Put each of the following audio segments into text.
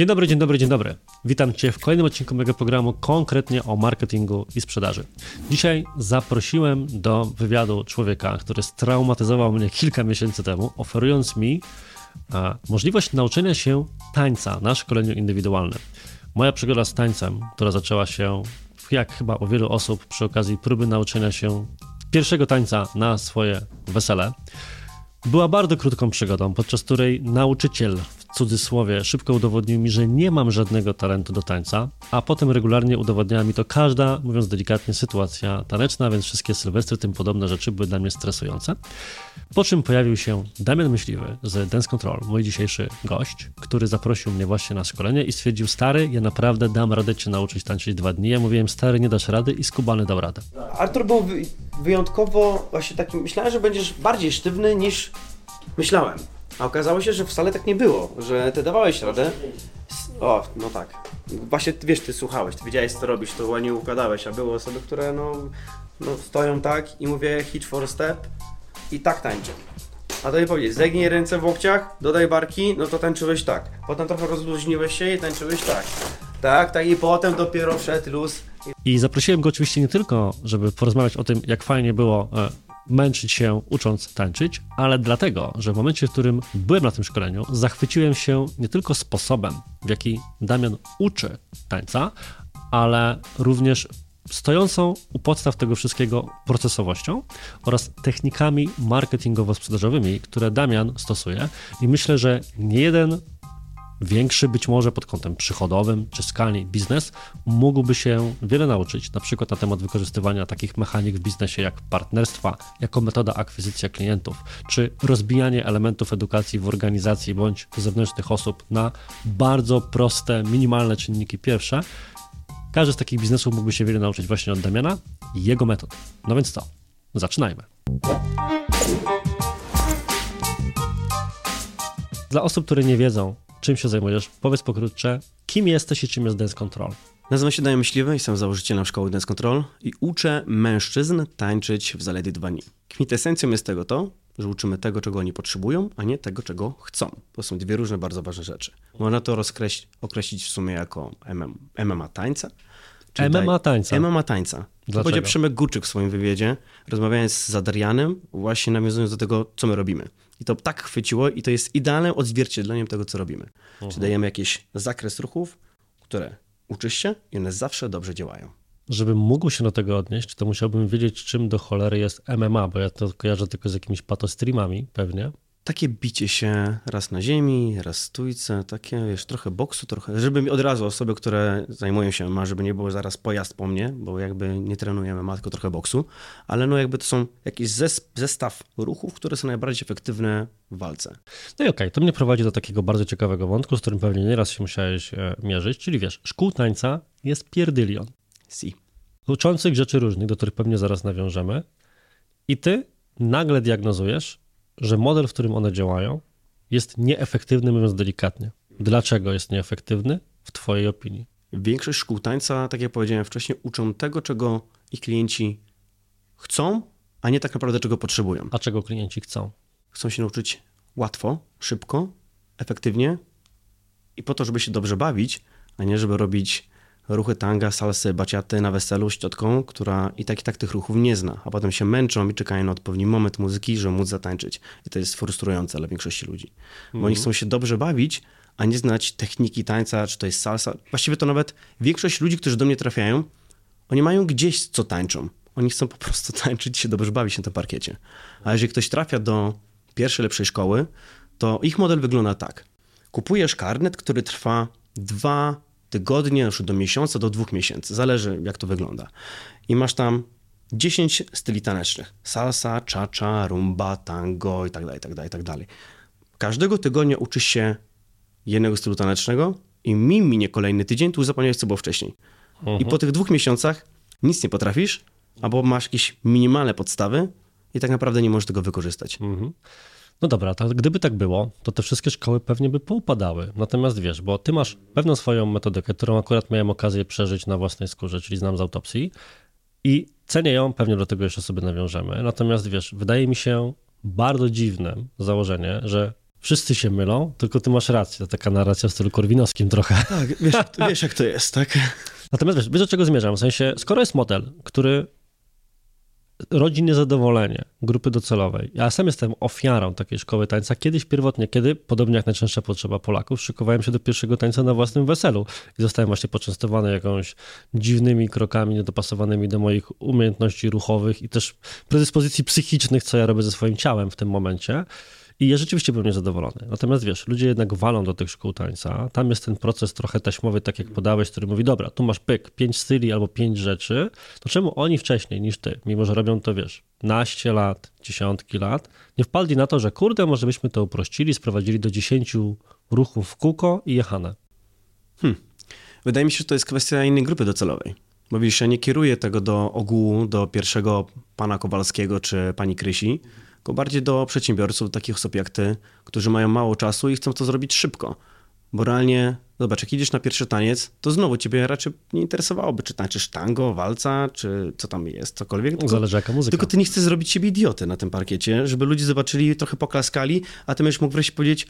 Dzień dobry, dzień dobry, dzień dobry. Witam Cię w kolejnym odcinku mojego programu konkretnie o marketingu i sprzedaży. Dzisiaj zaprosiłem do wywiadu człowieka, który straumatyzował mnie kilka miesięcy temu, oferując mi możliwość nauczenia się tańca na szkoleniu indywidualnym. Moja przygoda z tańcem, która zaczęła się, jak chyba u wielu osób, przy okazji próby nauczenia się pierwszego tańca na swoje wesele, była bardzo krótką przygodą, podczas której nauczyciel cudzysłowie szybko udowodnił mi, że nie mam żadnego talentu do tańca, a potem regularnie udowodniała mi to każda, mówiąc delikatnie, sytuacja taneczna, więc wszystkie sylwestry, tym podobne rzeczy były dla mnie stresujące. Po czym pojawił się Damian Myśliwy z Dance Control, mój dzisiejszy gość, który zaprosił mnie właśnie na szkolenie i stwierdził, stary, ja naprawdę dam radę cię nauczyć tańczyć dwa dni. Ja mówiłem, stary, nie dasz rady i skubany dał radę. Artur był wy- wyjątkowo właśnie taki, myślałem, że będziesz bardziej sztywny niż myślałem. A okazało się, że wcale tak nie było, że ty dawałeś radę. O, no tak. Właśnie wiesz, ty słuchałeś, ty wiedziałeś co robisz, to ładnie układałeś, a były osoby, które no, no stoją tak i mówię hitch for step i tak tańczę. A to nie powiedzieć, zegnij ręce w łokciach, dodaj barki, no to tańczyłeś tak. Potem trochę rozluźniłeś się i tańczyłeś tak. Tak, tak i potem dopiero wszedł luz I zaprosiłem go oczywiście nie tylko, żeby porozmawiać o tym, jak fajnie było e, męczyć się ucząc tańczyć, ale dlatego, że w momencie, w którym byłem na tym szkoleniu, zachwyciłem się nie tylko sposobem, w jaki Damian uczy tańca, ale również stojącą u podstaw tego wszystkiego procesowością oraz technikami marketingowo-sprzedażowymi, które Damian stosuje. I myślę, że nie jeden większy, być może pod kątem przychodowym czy skali biznes, mógłby się wiele nauczyć, na przykład na temat wykorzystywania takich mechanik w biznesie jak partnerstwa, jako metoda akwizycja klientów, czy rozbijanie elementów edukacji w organizacji bądź zewnętrznych osób na bardzo proste, minimalne czynniki pierwsze. Każdy z takich biznesów mógłby się wiele nauczyć właśnie od Damiana i jego metod. No więc co? Zaczynajmy. Dla osób, które nie wiedzą, czym się zajmujesz, powiedz pokrótce, kim jesteś i czym jest Dance Control. Nazywam się Daniel Myśliwy, jestem założycielem szkoły Dance Control i uczę mężczyzn tańczyć w zaledwie dwa dni. Kwintesencją jest tego to, że uczymy tego, czego oni potrzebują, a nie tego, czego chcą. To są dwie różne, bardzo ważne rzeczy. Można to określić w sumie jako MM, MMA tańca. MMA tańca. MMA tańca. To Dlaczego? powiedział Przemek Górczyk w swoim wywiadzie, rozmawiając z Adrianem, właśnie nawiązując do tego, co my robimy. I to tak chwyciło i to jest idealnym odzwierciedleniem tego, co robimy. Czy dajemy jakiś zakres ruchów, które uczysz się i one zawsze dobrze działają. Żebym mógł się do tego odnieść, to musiałbym wiedzieć, czym do cholery jest MMA, bo ja to kojarzę tylko z jakimiś patostreamami pewnie. Takie bicie się raz na ziemi, raz stójce, takie, wiesz, trochę boksu, trochę, żeby mi od razu osoby, które zajmują się MMA, żeby nie było zaraz pojazd po mnie, bo jakby nie trenujemy MMA, tylko trochę boksu, ale no jakby to są jakiś zes- zestaw ruchów, które są najbardziej efektywne w walce. No i okej, to mnie prowadzi do takiego bardzo ciekawego wątku, z którym pewnie nieraz się musiałeś e, mierzyć, czyli wiesz, szkół tańca jest pierdylion. Si. Uczących rzeczy różnych, do których pewnie zaraz nawiążemy i ty nagle diagnozujesz, że model, w którym one działają, jest nieefektywny, mówiąc delikatnie. Dlaczego jest nieefektywny, w twojej opinii? Większość szkół tańca, tak jak powiedziałem wcześniej, uczą tego, czego ich klienci chcą, a nie tak naprawdę czego potrzebują. A czego klienci chcą? Chcą się nauczyć łatwo, szybko, efektywnie i po to, żeby się dobrze bawić, a nie żeby robić ruchy tanga, salsy, baciaty na weselu z ciotką, która i tak i tak tych ruchów nie zna, a potem się męczą i czekają na odpowiedni moment muzyki, żeby móc zatańczyć. I to jest frustrujące dla większości ludzi, bo oni chcą się dobrze bawić, a nie znać techniki tańca, czy to jest salsa. Właściwie to nawet większość ludzi, którzy do mnie trafiają, oni mają gdzieś co tańczą. Oni chcą po prostu tańczyć się dobrze bawić na tym parkiecie. A jeżeli ktoś trafia do pierwszej lepszej szkoły, to ich model wygląda tak. Kupujesz karnet, który trwa dwa tygodnie, na przykład do miesiąca, do dwóch miesięcy. Zależy, jak to wygląda. I masz tam 10 styli tanecznych. Salsa, cha-cha, rumba, tango i tak dalej, i tak dalej, i tak dalej. Każdego tygodnia uczysz się jednego stylu tanecznego i mi minie kolejny tydzień, tu zapomniałeś, co było wcześniej. I po tych dwóch miesiącach nic nie potrafisz, albo masz jakieś minimalne podstawy i tak naprawdę nie możesz tego wykorzystać. No dobra, to gdyby tak było, to te wszystkie szkoły pewnie by poupadały. Natomiast wiesz, bo ty masz pewną swoją metodykę, którą akurat miałem okazję przeżyć na własnej skórze, czyli znam z autopsji i cenię ją, pewnie do tego jeszcze sobie nawiążemy. Natomiast wiesz, wydaje mi się bardzo dziwne założenie, że Wszyscy się mylą, tylko ty masz rację. To taka narracja w stylu korwinowskim trochę. Tak, wiesz, wiesz jak to jest, tak? Natomiast wiesz, wiesz do czego zmierzam? W sensie, skoro jest model, który rodzi niezadowolenie grupy docelowej. Ja sam jestem ofiarą takiej szkoły tańca. Kiedyś pierwotnie, kiedy, podobnie jak najczęstsza potrzeba Polaków, szykowałem się do pierwszego tańca na własnym weselu i zostałem właśnie poczęstowany jakąś dziwnymi krokami niedopasowanymi do moich umiejętności ruchowych i też predyspozycji psychicznych, co ja robię ze swoim ciałem w tym momencie. I ja rzeczywiście byłem niezadowolony. Natomiast wiesz, ludzie jednak walą do tych szkół tańca. Tam jest ten proces trochę taśmowy, tak jak podałeś, który mówi, dobra, tu masz pyk, pięć styli albo pięć rzeczy, to czemu oni wcześniej niż ty, mimo że robią to, wiesz, naście lat, dziesiątki lat, nie wpadli na to, że kurde, może byśmy to uprościli, sprowadzili do dziesięciu ruchów w kółko i jechane. Hmm. Wydaje mi się, że to jest kwestia innej grupy docelowej. Bo widzisz, ja nie kieruję tego do ogółu, do pierwszego pana Kowalskiego czy pani Krysi, tylko bardziej do przedsiębiorców, takich osób jak ty, którzy mają mało czasu i chcą to zrobić szybko. Bo realnie, zobacz, jak idziesz na pierwszy taniec, to znowu ciebie raczej nie interesowałoby, czy tańczysz tango, walca, czy co tam jest, cokolwiek. Tylko, Zależy jaka muzyka. Tylko ty nie chcesz zrobić siebie idioty na tym parkiecie, żeby ludzie zobaczyli, trochę poklaskali, a ty będziesz mógł wreszcie powiedzieć,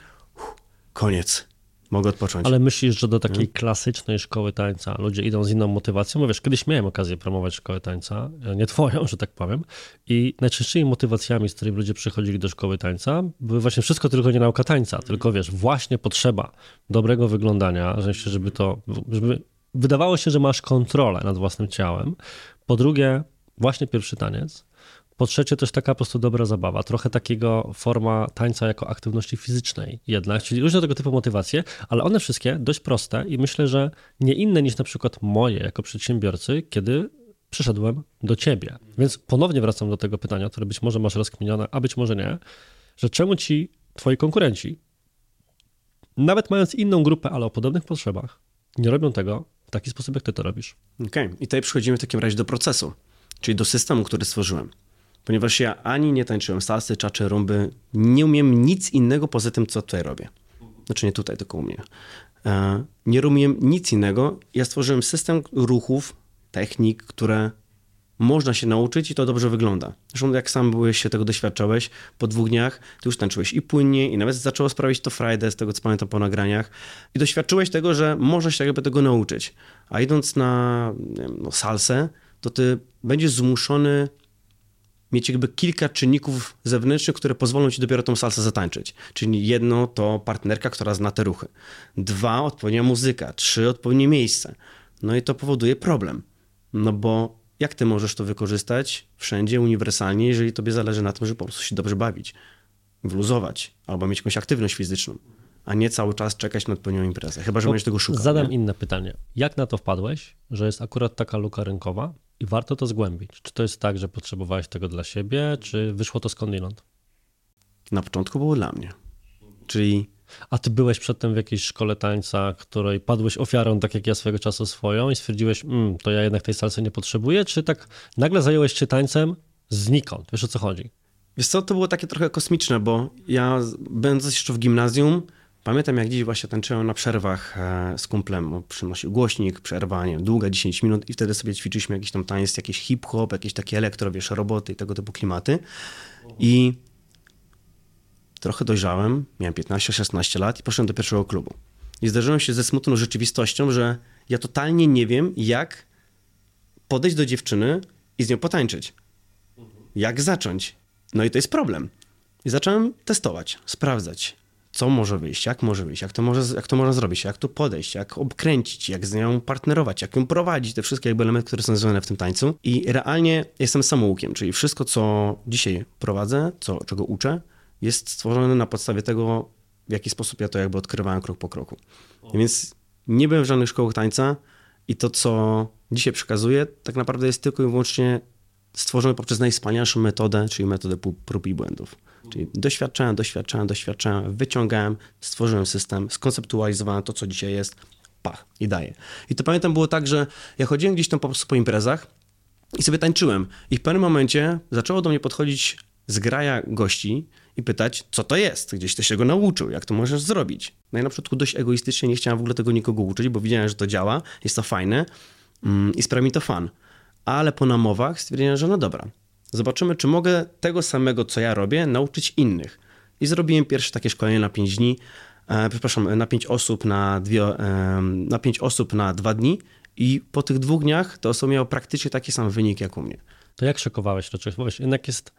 koniec, mogę odpocząć. Ale myślisz, że do takiej klasycznej szkoły tańca ludzie idą z inną motywacją? Bo wiesz, kiedyś miałem okazję promować szkołę tańca, e, nie twoją, że tak powiem, i najczęstszymi motywacjami, z którymi ludzie przychodzili do szkoły tańca, były właśnie wszystko tylko nie nauka tańca, tylko wiesz, właśnie potrzeba dobrego wyglądania, żeby to, żeby wydawało się, że masz kontrolę nad własnym ciałem. Po drugie, właśnie pierwszy taniec, po trzecie, też taka po prostu dobra zabawa, trochę takiego forma tańca jako aktywności fizycznej jednak, czyli różne tego typu motywacje, ale one wszystkie dość proste i myślę, że nie inne niż na przykład moje jako przedsiębiorcy, kiedy przyszedłem do ciebie. Więc ponownie wracam do tego pytania, które być może masz rozkminione, a być może nie, że czemu ci twoi konkurenci, nawet mając inną grupę, ale o podobnych potrzebach, nie robią tego w taki sposób, jak ty to robisz. Okej, okay. i tutaj przechodzimy w takim razie do procesu, czyli do systemu, który stworzyłem ponieważ ja ani nie tańczyłem salsy, czaczy, rumby, nie umiem nic innego poza tym, co tutaj robię. Znaczy nie tutaj, tylko u mnie. E, nie umiem nic innego. Ja stworzyłem system ruchów, technik, które można się nauczyć i to dobrze wygląda. Zresztą jak sam byłeś się tego doświadczałeś, po dwóch dniach ty już tańczyłeś i płynnie i nawet zaczęło sprawić to Friday, z tego co pamiętam po nagraniach i doświadczyłeś tego, że można się jakby tego nauczyć. A idąc na wiem, no, salsę, to ty będziesz zmuszony mieć jakby kilka czynników zewnętrznych, które pozwolą ci dopiero tą salsę zatańczyć. Czyli jedno to partnerka, która zna te ruchy. Dwa, odpowiednia muzyka. Trzy, odpowiednie miejsce. No i to powoduje problem. No bo jak ty możesz to wykorzystać wszędzie, uniwersalnie, jeżeli tobie zależy na tym, żeby po prostu się dobrze bawić, wluzować, albo mieć jakąś aktywność fizyczną, a nie cały czas czekać na odpowiednią imprezę, chyba, że będziesz tego szukał. Zadam nie? inne pytanie. Jak na to wpadłeś, że jest akurat taka luka rynkowa, i warto to zgłębić. Czy to jest tak, że potrzebowałeś tego dla siebie, czy wyszło to skądinąd? Na początku było dla mnie. Czyli. A ty byłeś przedtem w jakiejś szkole tańca, której padłeś ofiarą, tak jak ja swego czasu swoją, i stwierdziłeś, mm, to ja jednak tej salsy nie potrzebuję, czy tak nagle zająłeś się tańcem znikąd? Wiesz o co chodzi? Wiesz co, to było takie trochę kosmiczne, bo ja będąc jeszcze w gimnazjum, Pamiętam, jak dziś właśnie tańczyłem na przerwach e, z kumplem, przynosił głośnik, przerwa, nie długa 10 minut i wtedy sobie ćwiczyliśmy jakiś tam tańc, jakiś hip-hop, jakieś takie elektro, wiesz, roboty i tego typu klimaty. I trochę dojrzałem, miałem 15-16 lat i poszedłem do pierwszego klubu. I zdarzyłem się ze smutną rzeczywistością, że ja totalnie nie wiem, jak podejść do dziewczyny i z nią potańczyć. Jak zacząć? No i to jest problem. I zacząłem testować, sprawdzać, co może wyjść, jak może wyjść, jak to, może, jak to można zrobić, jak tu podejść, jak obkręcić, jak z nią partnerować, jak ją prowadzić, te wszystkie jakby elementy, które są związane w tym tańcu. I realnie jestem samoukiem, czyli wszystko, co dzisiaj prowadzę, co, czego uczę, jest stworzone na podstawie tego, w jaki sposób ja to jakby odkrywałem krok po kroku. Więc nie byłem w żadnych szkołach tańca i to, co dzisiaj przekazuję, tak naprawdę jest tylko i wyłącznie stworzone poprzez najwspanialszą metodę, czyli metodę prób i błędów. Czyli doświadczałem, doświadczałem, doświadczałem, wyciągałem, stworzyłem system, skonceptualizowałem to, co dzisiaj jest, pach i daję. I to pamiętam było tak, że ja chodziłem gdzieś tam po prostu po imprezach i sobie tańczyłem. I w pewnym momencie zaczęło do mnie podchodzić zgraja gości i pytać, co to jest, gdzieś ty się go nauczył, jak to możesz zrobić. No na początku dość egoistycznie nie chciałem w ogóle tego nikogo uczyć, bo widziałem, że to działa, jest to fajne mm, i sprawia mi to fan. Ale po namowach stwierdziłem, że no dobra, Zobaczymy, czy mogę tego samego, co ja robię, nauczyć innych. I zrobiłem pierwsze takie szkolenie na 5 dni, e, przepraszam, na 5 osób na, dwie, e, na 5 osób na 2 dni i po tych dwóch dniach to osoba miała praktycznie taki sam wynik jak u mnie. To jak szokowałeś to? Czy jednak jest,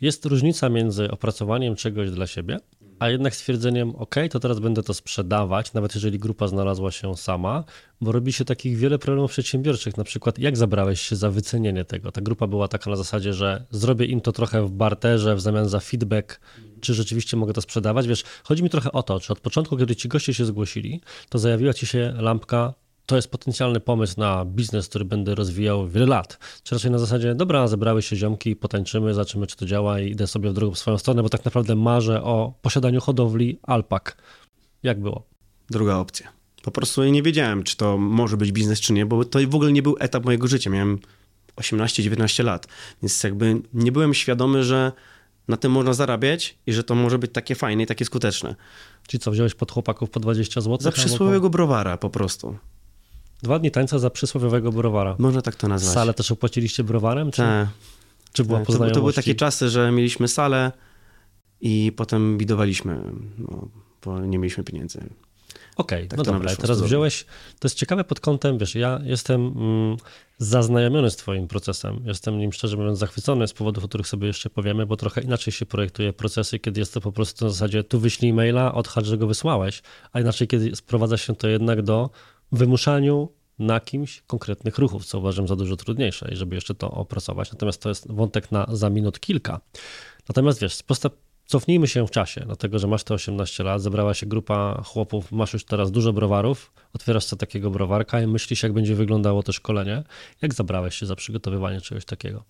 jest różnica między opracowaniem czegoś dla siebie, a jednak stwierdzeniem, ok, to teraz będę to sprzedawać, nawet jeżeli grupa znalazła się sama, bo robi się takich wiele problemów przedsiębiorczych. Na przykład, jak zabrałeś się za wycenienie tego? Ta grupa była taka na zasadzie, że zrobię im to trochę w barterze w zamian za feedback, czy rzeczywiście mogę to sprzedawać. Wiesz, chodzi mi trochę o to, czy od początku, kiedy ci goście się zgłosili, to zajawiła ci się lampka, to jest potencjalny pomysł na biznes, który będę rozwijał wiele lat. Czy raczej na zasadzie, dobra, zebrały się ziomki, potańczymy, zobaczymy, czy to działa i idę sobie w drugą swoją stronę, bo tak naprawdę marzę o posiadaniu hodowli alpak. Jak było? Druga opcja. Po prostu nie wiedziałem, czy to może być biznes, czy nie, bo to w ogóle nie był etap mojego życia. Miałem 18-19 lat, więc jakby nie byłem świadomy, że na tym można zarabiać i że to może być takie fajne i takie skuteczne. Czyli co, wziąłeś pod chłopaków po 20 zł? Za przysłowiowego browara po prostu. Dwa dni tańca za przysłowiowego browara. Można tak to nazwać. Salę też opłaciliście browarem? Czy, tak. czy była tak, to, to były takie czasy, że mieliśmy salę i potem bidowaliśmy, no, bo nie mieliśmy pieniędzy. Okej, okay, tak no dobra, teraz wziąłeś, to jest ciekawe pod kątem, wiesz, ja jestem mm, zaznajomiony z twoim procesem, jestem nim szczerze mówiąc zachwycony z powodów, o których sobie jeszcze powiemy, bo trochę inaczej się projektuje procesy, kiedy jest to po prostu na zasadzie tu wyślij maila, odhacz, że go wysłałeś, a inaczej kiedy sprowadza się to jednak do wymuszaniu na kimś konkretnych ruchów, co uważam za dużo trudniejsze i żeby jeszcze to opracować. Natomiast to jest wątek na za minut kilka. Natomiast wiesz, proste, cofnijmy się w czasie, dlatego że masz te 18 lat, zebrała się grupa chłopów, masz już teraz dużo browarów, otwierasz sobie takiego browarka i myślisz, jak będzie wyglądało to szkolenie. Jak zabrałeś się za przygotowywanie czegoś takiego?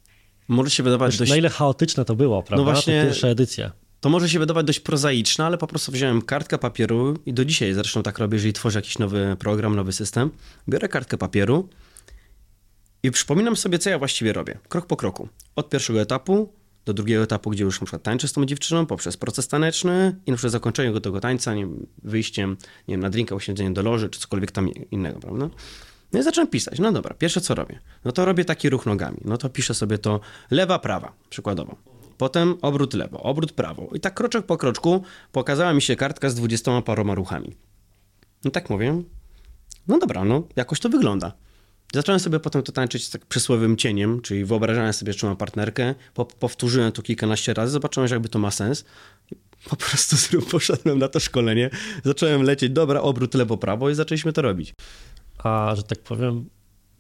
Może się wydawać wiesz, dość... Na ile chaotyczne to było, prawda? No właśnie... To pierwsza edycja. To może się wydawać dość prozaiczne, ale po prostu wziąłem kartkę papieru i do dzisiaj zresztą tak robię, jeżeli tworzę jakiś nowy program, nowy system. Biorę kartkę papieru i przypominam sobie, co ja właściwie robię. Krok po kroku. Od pierwszego etapu do drugiego etapu, gdzie już na przykład tańczę z tą dziewczyną, poprzez proces taneczny i na przykład zakończenie tego tańca, nie wyjściem nie wiem, na drinka, usiądzeniem do loży, czy cokolwiek tam innego, prawda? No i zacząłem pisać. No dobra, pierwsze co robię? No to robię taki ruch nogami. No to piszę sobie to lewa, prawa, przykładowo potem obrót lewo, obrót prawo. I tak kroczek po kroczku pokazała mi się kartka z dwudziestoma paroma ruchami. No tak mówię, no dobra, no jakoś to wygląda. Zacząłem sobie potem to tańczyć tak przysłowym cieniem, czyli wyobrażałem sobie, że mam partnerkę, po, powtórzyłem to kilkanaście razy, zobaczyłem, że jakby to ma sens. Po prostu poszedłem na to szkolenie, zacząłem lecieć, dobra, obrót lewo-prawo i zaczęliśmy to robić. A, że tak powiem,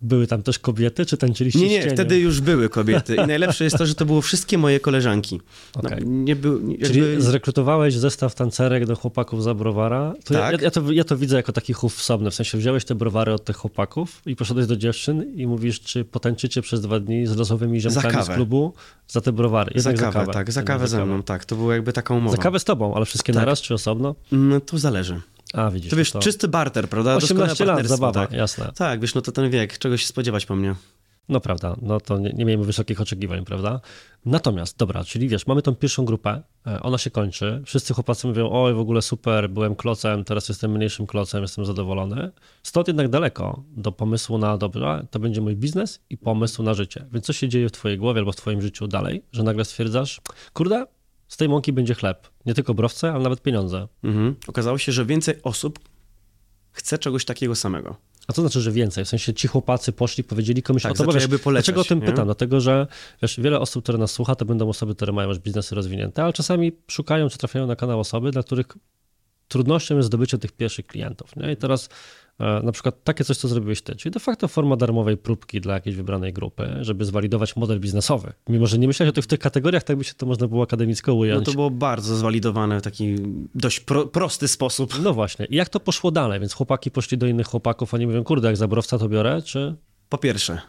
były tam też kobiety, czy tańczyliście Nie, nie, wtedy już były kobiety. I najlepsze jest to, że to było wszystkie moje koleżanki. Okay. No, nie był, jakby... Czyli zrekrutowałeś zestaw tancerek do chłopaków za browara. To tak. ja, ja, to, ja to widzę jako taki chów wsobny. W sensie wziąłeś te browary od tych chłopaków i poszedłeś do dziewczyn i mówisz, czy potańczycie przez dwa dni z losowymi ziomkami z klubu za te browary. za kawę, za kawę, tak. Za kawę ze mną, tak. To było jakby taką umową. Za kawę z tobą, ale wszystkie tak. naraz czy osobno? No, to zależy. A, widzisz. To wiesz, to... czysty barter, prawda? 18 lat, zabawa, tak. jasne. Tak, wiesz, no to ten wiek, czego się spodziewać po mnie. No prawda, no to nie, nie miejmy wysokich oczekiwań, prawda? Natomiast, dobra, czyli wiesz, mamy tą pierwszą grupę, e, ona się kończy, wszyscy chłopacy mówią, oj, w ogóle super, byłem klocem, teraz jestem mniejszym klocem, jestem zadowolony. Stąd jednak daleko do pomysłu na, dobra, to będzie mój biznes i pomysł na życie. Więc co się dzieje w twojej głowie albo w twoim życiu dalej, że nagle stwierdzasz, kurde, z tej mąki będzie chleb. Nie tylko browce, ale nawet pieniądze. Mhm. Okazało się, że więcej osób chce czegoś takiego samego. A co znaczy, że więcej? W sensie ci chłopacy poszli, powiedzieli komuś tak, o to, bo wiesz, polecać, dlaczego o tym nie? pytam? Dlatego, że wiesz, wiele osób, które nas słucha, to będą osoby, które mają już biznesy rozwinięte, ale czasami szukają, czy trafiają na kanał osoby, dla których trudnością jest zdobycie tych pierwszych klientów. Nie? I teraz na przykład takie coś, co zrobiłeś ty, czyli de facto forma darmowej próbki dla jakiejś wybranej grupy, żeby zwalidować model biznesowy. Mimo, że nie myślałeś o tych w tych kategoriach, tak by się to można było akademicko ująć. No to było bardzo zwalidowane w taki dość pro, prosty sposób. No właśnie. I jak to poszło dalej? Więc chłopaki poszli do innych chłopaków, oni mówią, kurde, jak zabrowca to biorę, czy... Po pierwsze,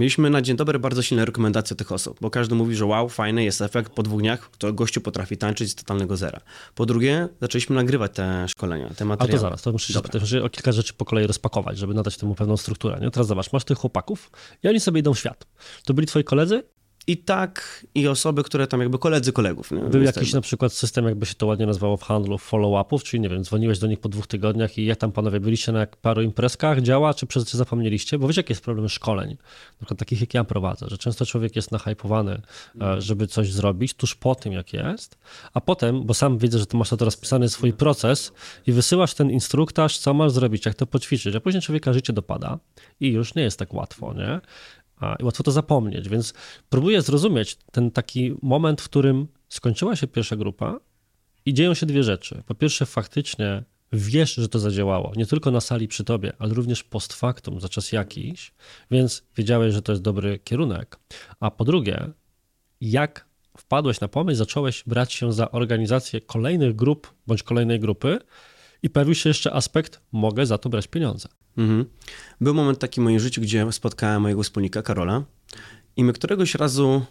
Mieliśmy na dzień dobry bardzo silne rekomendacje tych osób, bo każdy mówi, że wow, fajny jest efekt, po dwóch dniach to gościu potrafi tańczyć z totalnego zera. Po drugie, zaczęliśmy nagrywać te szkolenia, te materiały. A to zaraz, to muszę, się, o kilka rzeczy po kolei rozpakować, żeby nadać temu pewną strukturę. Nie? Teraz zobacz, masz tych chłopaków i oni sobie idą w świat. To byli twoi koledzy i tak, i osoby, które tam jakby koledzy kolegów. Nie? Był Więc jakiś jakby- na przykład system, jakby się to ładnie nazywało w handlu, follow-upów, czyli nie wiem, dzwoniłeś do nich po dwóch tygodniach i jak tam panowie byliście na paru imprezkach, działa, czy przez zapomnieliście? Bo wiecie, jaki jest problem szkoleń, na przykład takich jak ja prowadzę, że często człowiek jest nahypowany, e, żeby coś zrobić tuż po tym, jak jest, a potem, bo sam widzę, że ty masz to rozpisany swój proces i wysyłasz ten instruktaż, co masz zrobić, jak to poćwiczyć, a później człowieka życie dopada i już nie jest tak łatwo, nie? A, łatwo to zapomnieć, więc próbuję zrozumieć ten taki moment, w którym skończyła się pierwsza grupa i dzieją się dwie rzeczy. Po pierwsze, faktycznie wiesz, że to zadziałało, nie tylko na sali przy tobie, ale również post factum, za czas jakiś, więc wiedziałeś, że to jest dobry kierunek. A po drugie, jak wpadłeś na pomysł, zacząłeś brać się za organizację kolejnych grup bądź kolejnej grupy i pojawił się jeszcze aspekt, mogę za to brać pieniądze. Mhm. Był moment taki w moim życiu, gdzie spotkałem mojego wspólnika Karola i my któregoś razu,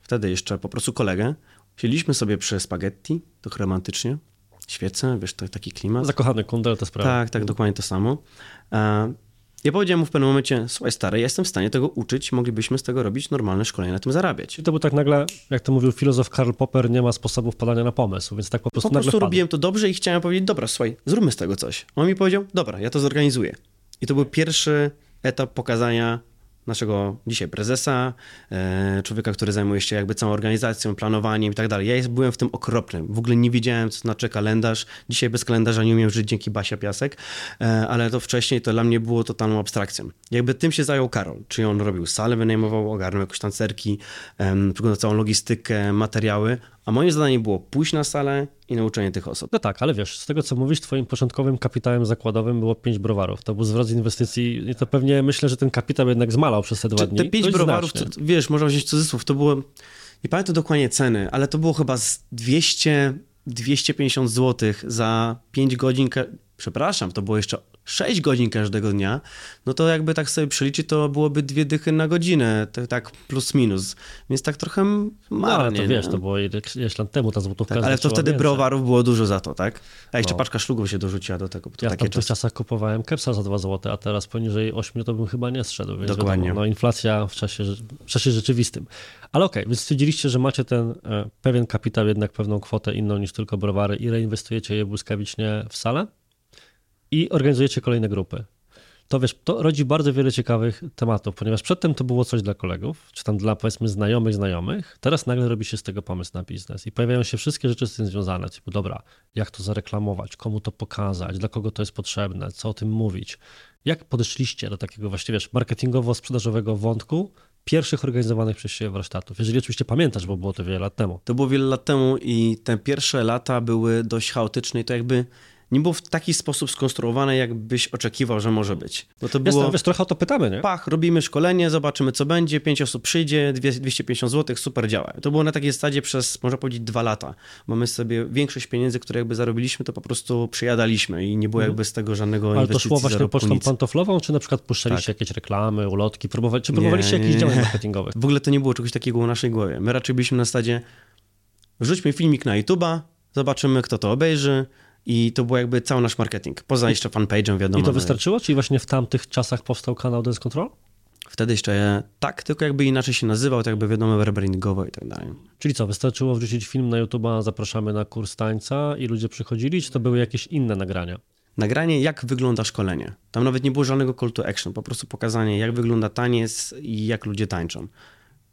wtedy jeszcze po prostu kolegę, siedliśmy sobie przy spaghetti, to romantycznie, świece, wiesz, to taki klimat. Zakochany kundel to sprawa. Tak, tak, dokładnie to samo. Ja powiedziałem mu w pewnym momencie, słuchaj stary, ja jestem w stanie tego uczyć, moglibyśmy z tego robić normalne szkolenie, na tym zarabiać. I to był tak nagle, jak to mówił filozof Karl Popper, nie ma sposobu wpadania na pomysł, więc tak po prostu Po prostu robiłem to dobrze i chciałem powiedzieć, dobra, słuchaj, zróbmy z tego coś. On mi powiedział, dobra, ja to zorganizuję. I to był pierwszy etap pokazania naszego dzisiaj prezesa, e, człowieka, który zajmuje się jakby całą organizacją, planowaniem i tak dalej. Ja byłem w tym okropnym. W ogóle nie wiedziałem, co znaczy kalendarz. Dzisiaj bez kalendarza nie umiem żyć dzięki Basia Piasek, e, ale to wcześniej to dla mnie było totalną abstrakcją. Jakby tym się zajął Karol, czyli on robił salę, wynajmował, ogarnął jakieś tancerki, przygotował całą logistykę, materiały, a moje zadanie było pójść na salę i nauczenie tych osób. No tak, ale wiesz, z tego co mówisz, twoim początkowym kapitałem zakładowym było pięć browarów. To był zwrot z inwestycji i to pewnie myślę, że ten kapitał jednak zmalał przez te dwa dni. te pięć browarów, to, wiesz, można wziąć cudzysłów, to było, nie pamiętam dokładnie ceny, ale to było chyba z 200, 250 zł za 5 godzin, przepraszam, to było jeszcze 6 godzin każdego dnia, no to jakby tak sobie przeliczyć, to byłoby dwie dychy na godzinę, tak, tak plus minus, więc tak trochę marnie. No ale to wiesz, nie? to było ileś lat temu, ta złotówka tak, ale to wtedy więcej. browarów było dużo za to, tak? A jeszcze No. paczka szlugów się dorzuciła do tego, to Ja w takie tamtych czasy. czasach kupowałem kepsa za 2 zł, a teraz poniżej 8 to bym chyba nie zszedł. Więc Dokładnie. Wiadomo, no inflacja w czasie, w czasie rzeczywistym. Ale okej, więc stwierdziliście, że macie ten e, pewien kapitał, jednak pewną kwotę inną niż tylko browary i reinwestujecie je błyskawicznie w salę i organizujecie kolejne grupy. To wiesz, to rodzi bardzo wiele ciekawych tematów, ponieważ przedtem to było coś dla kolegów, czy tam dla powiedzmy znajomych, znajomych. Teraz nagle robi się z tego pomysł na biznes i pojawiają się wszystkie rzeczy z tym związane. Typu, dobra, jak to zareklamować, komu to pokazać, dla kogo to jest potrzebne, co o tym mówić. Jak podeszliście do takiego właściwie wiesz, marketingowo-sprzedażowego wątku pierwszych organizowanych przez siebie warsztatów? Jeżeli oczywiście pamiętasz, bo było to wiele lat temu. To było wiele lat temu i te pierwsze lata były dość chaotyczne i to jakby nie było w taki sposób skonstruowane, jakbyś oczekiwał, że może być. Bo to było Jasne, wiesz, trochę o to pytamy, nie? pach, robimy szkolenie, zobaczymy co będzie, pięć osób przyjdzie, dwie- 250 zł, super działa. To było na takiej zasadzie przez, można powiedzieć, dwa lata, bo my sobie większość pieniędzy, które jakby zarobiliśmy, to po prostu przyjadaliśmy i nie było jakby z tego żadnego Mhm. Ale to szło właśnie pocztą nic. pantoflową, czy na przykład puszczaliście jakieś reklamy, ulotki, próbowali, czy próbowaliście Nie, nie, działań marketingowych? W ogóle to nie było czegoś takiego w naszej głowie. My raczej byliśmy na stadzie, wrzućmy filmik na YouTube'a, zobaczymy, kto to obejrzy i to był jakby cały nasz marketing. Poza jeszcze fanpage'em, wiadomo. I to wystarczyło? Czyli właśnie w tamtych czasach powstał kanał Dance Control? Wtedy jeszcze tak, tylko jakby inaczej się nazywał, to jakby wiadomo, rebrandingowo i tak dalej. Czyli co, wystarczyło wrzucić film na YouTube'a, zapraszamy na kurs tańca i ludzie przychodzili, czy to były jakieś inne nagrania? Nagranie, jak wygląda szkolenie. Tam nawet nie było żadnego call to action, po prostu pokazanie, jak wygląda taniec i jak ludzie tańczą.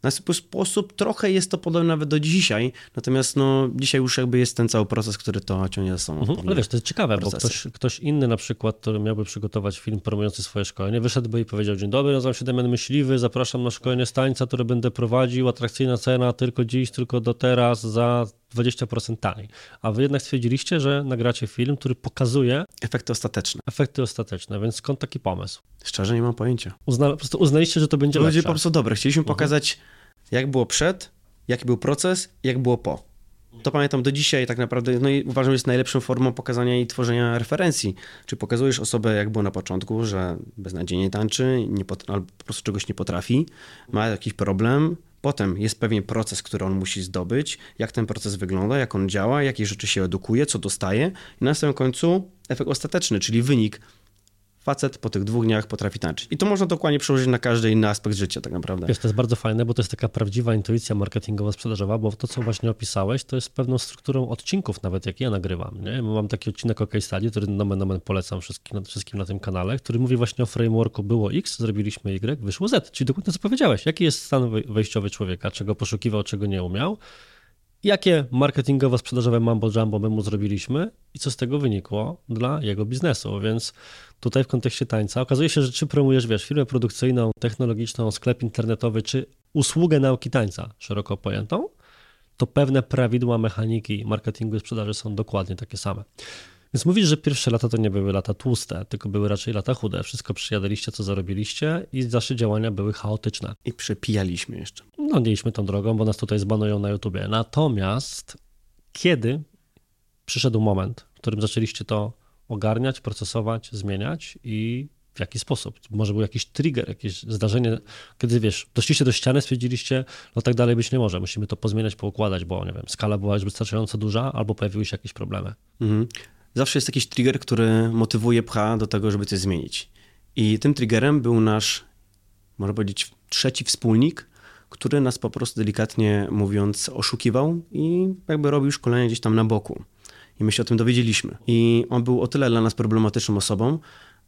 Na swój sposób trochę jest to podobne nawet do dzisiaj, natomiast no, dzisiaj już jakby jest ten cały proces, który to ciągnie za sobą. Mhm, ale wiesz, to jest ciekawe, bo procesy. ktoś, ktoś inny na przykład, który miałby przygotować film promujący swoje szkolenie, wyszedłby i powiedział, dzień dobry, nazywam się Damian Myśliwy, zapraszam na szkolenie z tańca, które będę prowadził, atrakcyjna cena, tylko dziś, tylko do teraz, za 20% taniej. A wy jednak stwierdziliście, że nagracie film, który pokazuje Efekty ostateczne. efekty ostateczne, więc skąd taki pomysł? Szczerze nie mam pojęcia. Uzna, po prostu uznaliście, że to będzie Ludzie lepsze. po prostu dobre. Chcieliśmy Mhm. pokazać, jak było przed, jaki był proces, jak było po. To pamiętam do dzisiaj tak naprawdę, no i uważam, że jest najlepszą formą pokazania i tworzenia referencji. Czy pokazujesz osobę, jak było na początku, że beznadziejnie tańczy, nie pot- albo po prostu czegoś nie potrafi, ma jakiś problem, potem jest pewien proces, który on musi zdobyć, jak ten proces wygląda, jak on działa, jakie rzeczy się edukuje, co dostaje i na samym końcu efekt ostateczny, czyli wynik facet po tych dwóch dniach potrafi tańczyć. I to można dokładnie przełożyć na każdy inny aspekt życia tak naprawdę. Wiesz, to jest bardzo fajne, bo to jest taka prawdziwa intuicja marketingowo-sprzedażowa, bo to, co właśnie opisałeś, to jest pewną strukturą odcinków nawet, jak ja nagrywam. Nie? Mam taki odcinek o case study, który nomen omen polecam wszystkim, wszystkim na tym kanale, który mówi właśnie o frameworku było X, zrobiliśmy Y, wyszło Z. Czyli dokładnie co powiedziałeś. Jaki jest stan wejściowy człowieka, czego poszukiwał, czego nie umiał jakie marketingowo-sprzedażowe mambo jumbo my mu zrobiliśmy i co z tego wynikło dla jego biznesu. Więc tutaj w kontekście tańca okazuje się, że czy promujesz, wiesz, firmę produkcyjną, technologiczną, sklep internetowy, czy usługę nauki tańca szeroko pojętą, to pewne prawidła mechaniki marketingu i sprzedaży są dokładnie takie same. Więc mówisz, że pierwsze lata to nie były lata tłuste, tylko były raczej lata chude. Wszystko przyjadaliście, co zarobiliście i wasze działania były chaotyczne. I przepijaliśmy jeszcze. No, nie idźmy tą drogą, bo nas tutaj zbanują na YouTubie. Natomiast kiedy przyszedł moment, w którym zaczęliście to ogarniać, procesować, zmieniać i w jaki sposób? Może był jakiś trigger, jakieś zdarzenie, kiedy wiesz, doszliście do ściany, stwierdziliście, no tak dalej być nie może, musimy to pozmieniać, poukładać, bo nie wiem, skala była już wystarczająco duża, albo pojawiły się jakieś problemy. Mhm zawsze jest jakiś trigger, który motywuje, pcha do tego, żeby coś zmienić. I tym triggerem był nasz, można powiedzieć, trzeci wspólnik, który nas po prostu delikatnie mówiąc oszukiwał i jakby robił szkolenie gdzieś tam na boku. I my się o tym dowiedzieliśmy. I on był o tyle dla nas problematyczną osobą,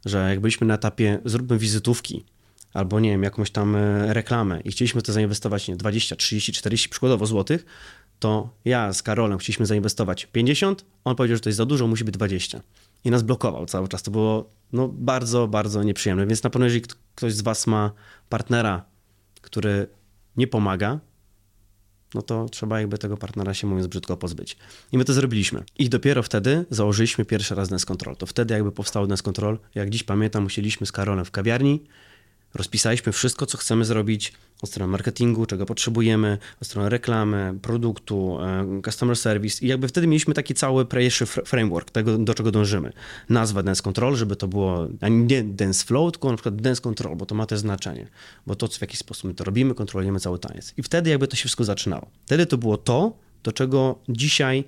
że jak byliśmy na etapie zróbmy wizytówki, albo nie wiem, jakąś tam e, reklamę i chcieliśmy to zainwestować nie 20, 30, 40 przykładowo złotych, to ja z Karolem chcieliśmy zainwestować 50, on powiedział, że to jest za dużo, musi być 20. I nas blokował cały czas. To było no, bardzo, bardzo nieprzyjemne. Więc na pewno, jeżeli ktoś z Was ma partnera, który nie pomaga, no to trzeba jakby tego partnera się, mówiąc brzydko, pozbyć. I my to zrobiliśmy. I dopiero wtedy założyliśmy pierwszy raz Dance Control. To wtedy jakby powstał Dance Control. Jak dziś pamiętam, musieliśmy z Karolem w kawiarni, rozpisaliśmy wszystko, co chcemy zrobić od strony marketingu, czego potrzebujemy, od strony reklamy, produktu, e, customer service i jakby wtedy mieliśmy taki cały pierwszy framework tego, do czego dążymy. Nazwa Dance Control, żeby to było nie Dance Flow, tylko na przykład Dance Control, bo to ma też znaczenie, bo to w jaki sposób my to robimy, kontrolujemy cały taniec. I wtedy jakby to się wszystko zaczynało. Wtedy to było to, do czego dzisiaj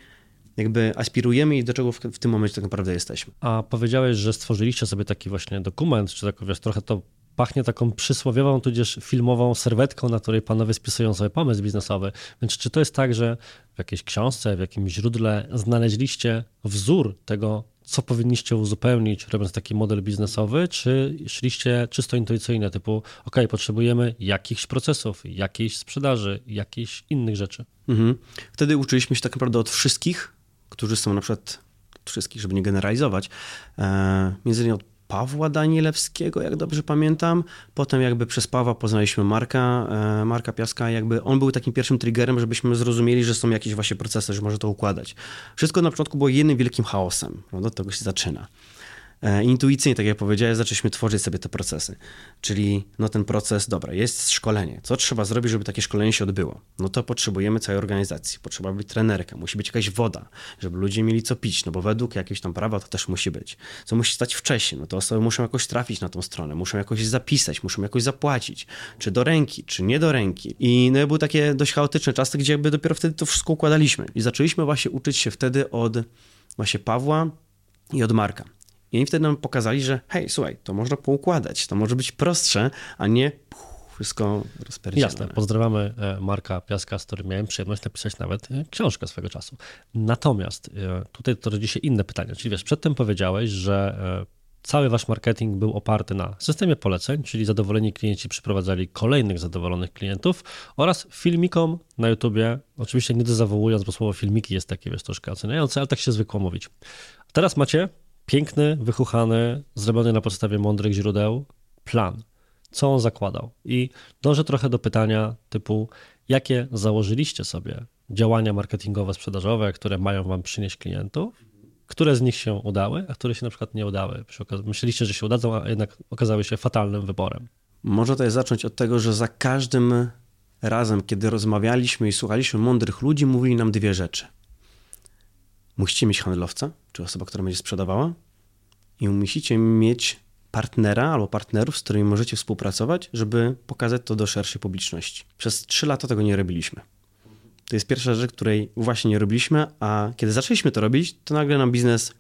jakby aspirujemy i do czego w, w, tym momencie tak naprawdę jesteśmy. A powiedziałeś, że stworzyliście sobie taki właśnie dokument, czy tak wiesz, trochę to pachnie taką przysłowiową, tudzież filmową serwetką, na której panowie spisują sobie pomysł biznesowy. Więc czy to jest tak, że w jakiejś książce, w jakimś źródle znaleźliście wzór tego, co powinniście uzupełnić, robiąc taki model biznesowy, czy szliście czysto intuicyjnie, typu, ok, potrzebujemy jakichś procesów, jakiejś sprzedaży, jakichś innych rzeczy? Mhm. Wtedy uczyliśmy się tak naprawdę od wszystkich, którzy są na przykład, wszystkich, żeby nie generalizować, e, między innymi od Pawła Danielewskiego, jak dobrze pamiętam. Potem jakby przez Pawła poznaliśmy Marka, e, Marka Piaska, jakby on był takim pierwszym triggerem, żebyśmy zrozumieli, że są jakieś właśnie procesy, że może to układać. Wszystko na początku było jednym wielkim chaosem, prawda? Od tego się zaczyna. E, intuicyjnie, tak jak powiedziałem, zaczęliśmy tworzyć sobie te procesy. Czyli no ten proces, dobra, jest szkolenie. Co trzeba zrobić, żeby takie szkolenie się odbyło? No to potrzebujemy całej organizacji. Potrzeba być trenerka, musi być jakaś woda, żeby ludzie mieli co pić, no bo według jakiegoś tam prawa to też musi być. Co musi stać wcześniej? No to osoby muszą jakoś trafić na tą stronę, muszą jakoś zapisać, muszą jakoś zapłacić. Czy do ręki, czy nie do ręki. I no były takie dość chaotyczne czasy, gdzie jakby dopiero wtedy to wszystko układaliśmy. I zaczęliśmy właśnie uczyć się wtedy od właśnie Pawła i od Marka. I oni wtedy nam pokazali, że hej, słuchaj, to można poukładać, to może być prostsze, a nie wszystko rozpierdzielone. Jasne, pozdrawiamy e, Marka Piaska, z którym miałem przyjemność napisać nawet e, książkę swego czasu. Natomiast e, tutaj to rodzi się inne pytanie, czyli wiesz, przedtem powiedziałeś, że cały wasz marketing był oparty na systemie poleceń, czyli zadowoleni klienci przyprowadzali kolejnych zadowolonych klientów oraz filmikom na YouTubie, oczywiście nie dezawuując, bo słowo filmiki jest takie, wiesz, troszkę oceniające, ale tak się zwykło mówić. teraz macie piękny, wychuchany, zrobiony na podstawie mądrych źródeł plan. Co on zakładał? I dążę trochę do pytania typu, jakie założyliście sobie działania marketingowe, sprzedażowe, które mają wam przynieść klientów, które z nich się udały, a które się na przykład nie udały. Myśleliście, że się udadzą, a jednak okazały się fatalnym wyborem. Może tutaj zacząć od tego, że za każdym razem, kiedy rozmawialiśmy i słuchaliśmy mądrych ludzi, mówili nam dwie rzeczy – musicie mieć handlowca, czy osobę, która będzie sprzedawała i musicie mieć partnera albo partnerów, z którymi możecie współpracować, żeby pokazać to do szerszej publiczności. Przez trzy lata tego nie robiliśmy. To jest pierwsza rzecz, której właśnie nie robiliśmy, a kiedy zaczęliśmy to robić, to nagle nam biznes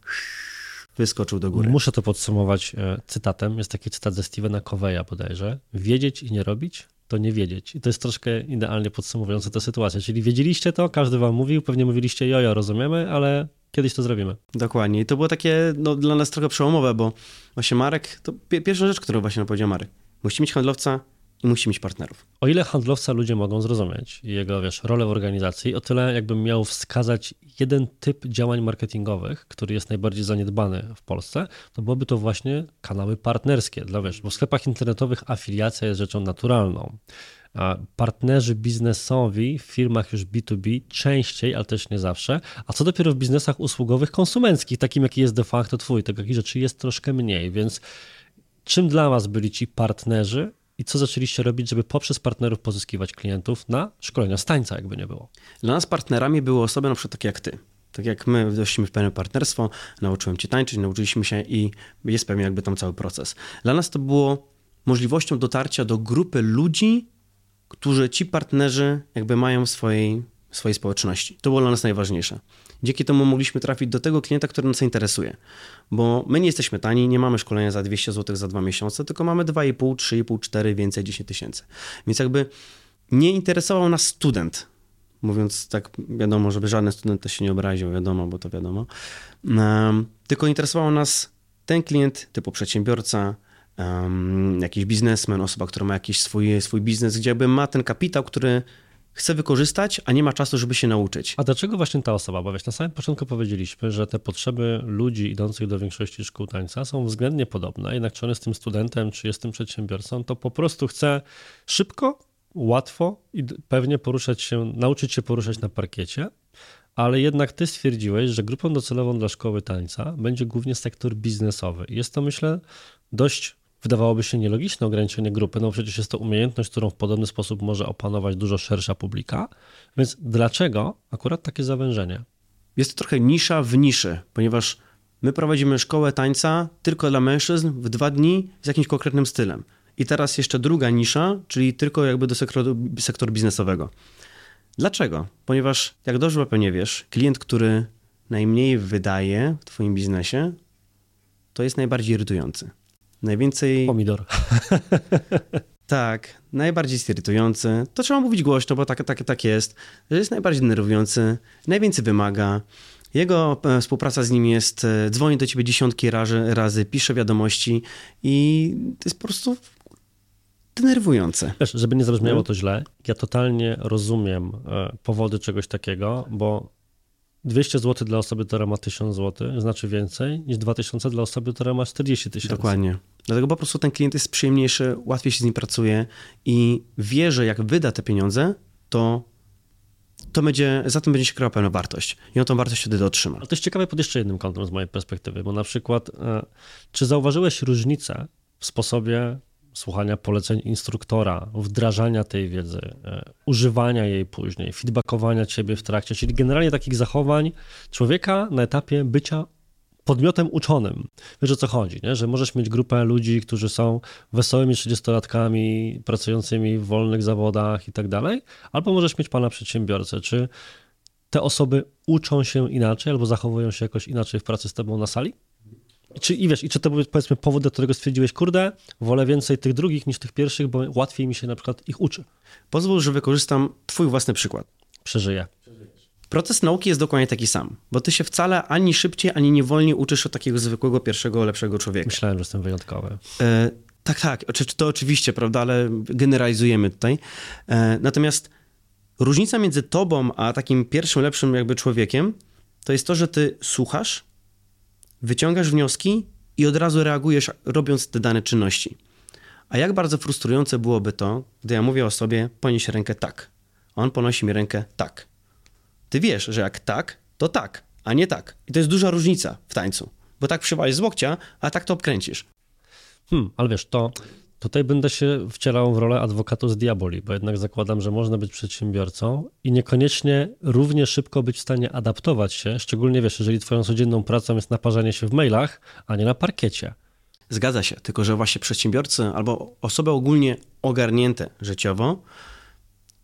wyskoczył do góry. Muszę to podsumować e, cytatem. Jest taki cytat ze Stevena Coveya bodajże. Wiedzieć i nie robić to nie wiedzieć. I to jest troszkę idealnie podsumowujące tę sytuację. Czyli wiedzieliście to, każdy wam mówił, pewnie mówiliście jojo, rozumiemy, ale kiedyś to zrobimy. Dokładnie. I to było takie no, dla nas trochę przełomowe, bo właśnie Marek, to pierwsza rzecz, którą właśnie powiedział Marek. Musi mieć handlowca i musi mieć partnerów. O ile handlowca ludzie mogą zrozumieć jego, wiesz, rolę w organizacji, o tyle jakbym miał wskazać jeden typ działań marketingowych, który jest najbardziej zaniedbany w Polsce, to byłoby to właśnie kanały partnerskie. Dla, wiesz, bo w sklepach internetowych afiliacja jest rzeczą naturalną. A partnerzy biznesowi w firmach już B2B częściej, ale też nie zawsze, a co dopiero w biznesach usługowych konsumenckich, takim jaki jest de facto twój, takich rzeczy jest troszkę mniej, więc czym dla was byli ci partnerzy i co zaczęliście robić, żeby poprzez partnerów pozyskiwać klientów na szkolenia z tańca, jakby nie było? Dla nas partnerami były osoby na przykład takie jak ty. Tak jak my weszliśmy w pewne partnerstwo, nauczyłem cię tańczyć, nauczyliśmy się i jest pewnie jakby tam cały proces. Dla nas to było możliwością dotarcia do grupy ludzi, którzy ci partnerzy jakby mają w swojej, swojej społeczności. To było dla nas najważniejsze. Dzięki temu mogliśmy trafić do tego klienta, który nas interesuje. Bo my nie jesteśmy tani, nie mamy szkolenia za 200 zł za dwa miesiące, tylko mamy 2,5, 3,5, 4, więcej 10 tysięcy. Więc jakby nie interesował nas student. Mówiąc tak, wiadomo, żeby żaden student też się nie obraził, wiadomo, bo to wiadomo. Um, tylko interesował nas ten klient typu przedsiębiorca, um, jakiś biznesmen, osoba, która ma jakiś swój, swój biznes, gdzie jakby ma ten kapitał, który chce wykorzystać, a nie ma czasu, żeby się nauczyć. A dlaczego właśnie ta osoba? Bo wiesz, na samym początku powiedzieliśmy, że te potrzeby ludzi idących do większości szkół tańca są względnie podobne, jednak czy on jest tym studentem, czy jest tym przedsiębiorcą, to po prostu chce szybko, łatwo i pewnie poruszać się, nauczyć się poruszać na parkiecie, ale jednak ty stwierdziłeś, że grupą docelową dla szkoły tańca będzie głównie sektor biznesowy. Jest to, myślę, dość wydawałoby się nielogiczne ograniczenie grupy, no przecież jest to umiejętność, którą w podobny sposób może opanować dużo szersza publika, więc dlaczego akurat takie zawężenie? Jest to trochę nisza w niszy, ponieważ my prowadzimy szkołę tańca tylko dla mężczyzn w dwa dni z jakimś konkretnym stylem. I teraz jeszcze druga nisza, czyli tylko jakby do sektoru, sektoru biznesowego. Dlaczego? Ponieważ, jak dobrze pewnie wiesz, klient, który najmniej wydaje w twoim biznesie, to jest najbardziej irytujący. Najwięcej. Pomidor. tak, najbardziej irytujący. To trzeba mówić głośno, bo tak, tak, tak jest. Że jest najbardziej denerwujący, najwięcej wymaga. Jego e, współpraca z nim jest, e, dzwoni do ciebie dziesiątki razy, razy pisze wiadomości i to jest po prostu denerwujące. Wiesz, żeby nie zabrzmiało to źle, ja totalnie rozumiem e, powody czegoś takiego, bo 200 zł dla osoby, która ma 1000 zł, znaczy więcej niż 2000 dla osoby, która ma 40 tysięcy. Dokładnie. Dlatego po prostu ten klient jest przyjemniejszy, łatwiej się z nim pracuje i wie, że jak wyda te pieniądze, to, to będzie, za tym będzie się krała pewna wartość i on tą wartość wtedy otrzyma. Ale to jest ciekawe pod jeszcze jednym kątem z mojej perspektywy, bo na przykład, e, czy zauważyłeś różnicę w sposobie słuchania poleceń instruktora, wdrażania tej wiedzy, e, używania jej później, feedbackowania ciebie w trakcie, czyli generalnie takich zachowań człowieka na etapie bycia podmiotem uczonym. Wiesz o co chodzi, nie? że możesz mieć grupę ludzi, którzy są wesołymi 30-latkami, pracującymi w wolnych zawodach i tak dalej, albo możesz mieć pana przedsiębiorcę. Czy te osoby uczą się inaczej albo zachowują się jakoś inaczej w pracy z tobą na sali? I czy, I wiesz, i czy to był powiedzmy powód, do którego stwierdziłeś, kurde, wolę więcej tych drugich niż tych pierwszych, bo łatwiej mi się na przykład ich uczy. Pozwól, że wykorzystam twój własny przykład. Przeżyję. Proces nauki jest dokładnie taki sam, bo ty się wcale ani szybciej, ani nie wolniej uczysz od takiego zwykłego, pierwszego, lepszego człowieka. Myślałem, że jestem wyjątkowy. E, tak, tak, to oczywiście, prawda, ale generalizujemy tutaj. E, natomiast różnica między tobą a takim pierwszym, lepszym jakby człowiekiem, to jest to, że ty słuchasz, wyciągasz wnioski i od razu reagujesz, robiąc te dane czynności. A jak bardzo frustrujące byłoby to, gdy ja mówię o sobie, ponieś rękę tak. On ponosi mi rękę tak. Ty wiesz, że jak tak, to tak, a nie tak. I to jest duża różnica w tańcu. Bo tak przywalisz z łokcia, a tak to obkręcisz. Hmm, ale wiesz, to Tutaj będę się wcielał w rolę adwokatu z diaboli, bo jednak zakładam, że można być przedsiębiorcą i niekoniecznie równie szybko być w stanie adaptować się, szczególnie wiesz, jeżeli twoją codzienną pracą jest naparzanie się w mailach, a nie na parkiecie. Zgadza się, tylko że właśnie przedsiębiorcy albo osoby ogólnie ogarnięte życiowo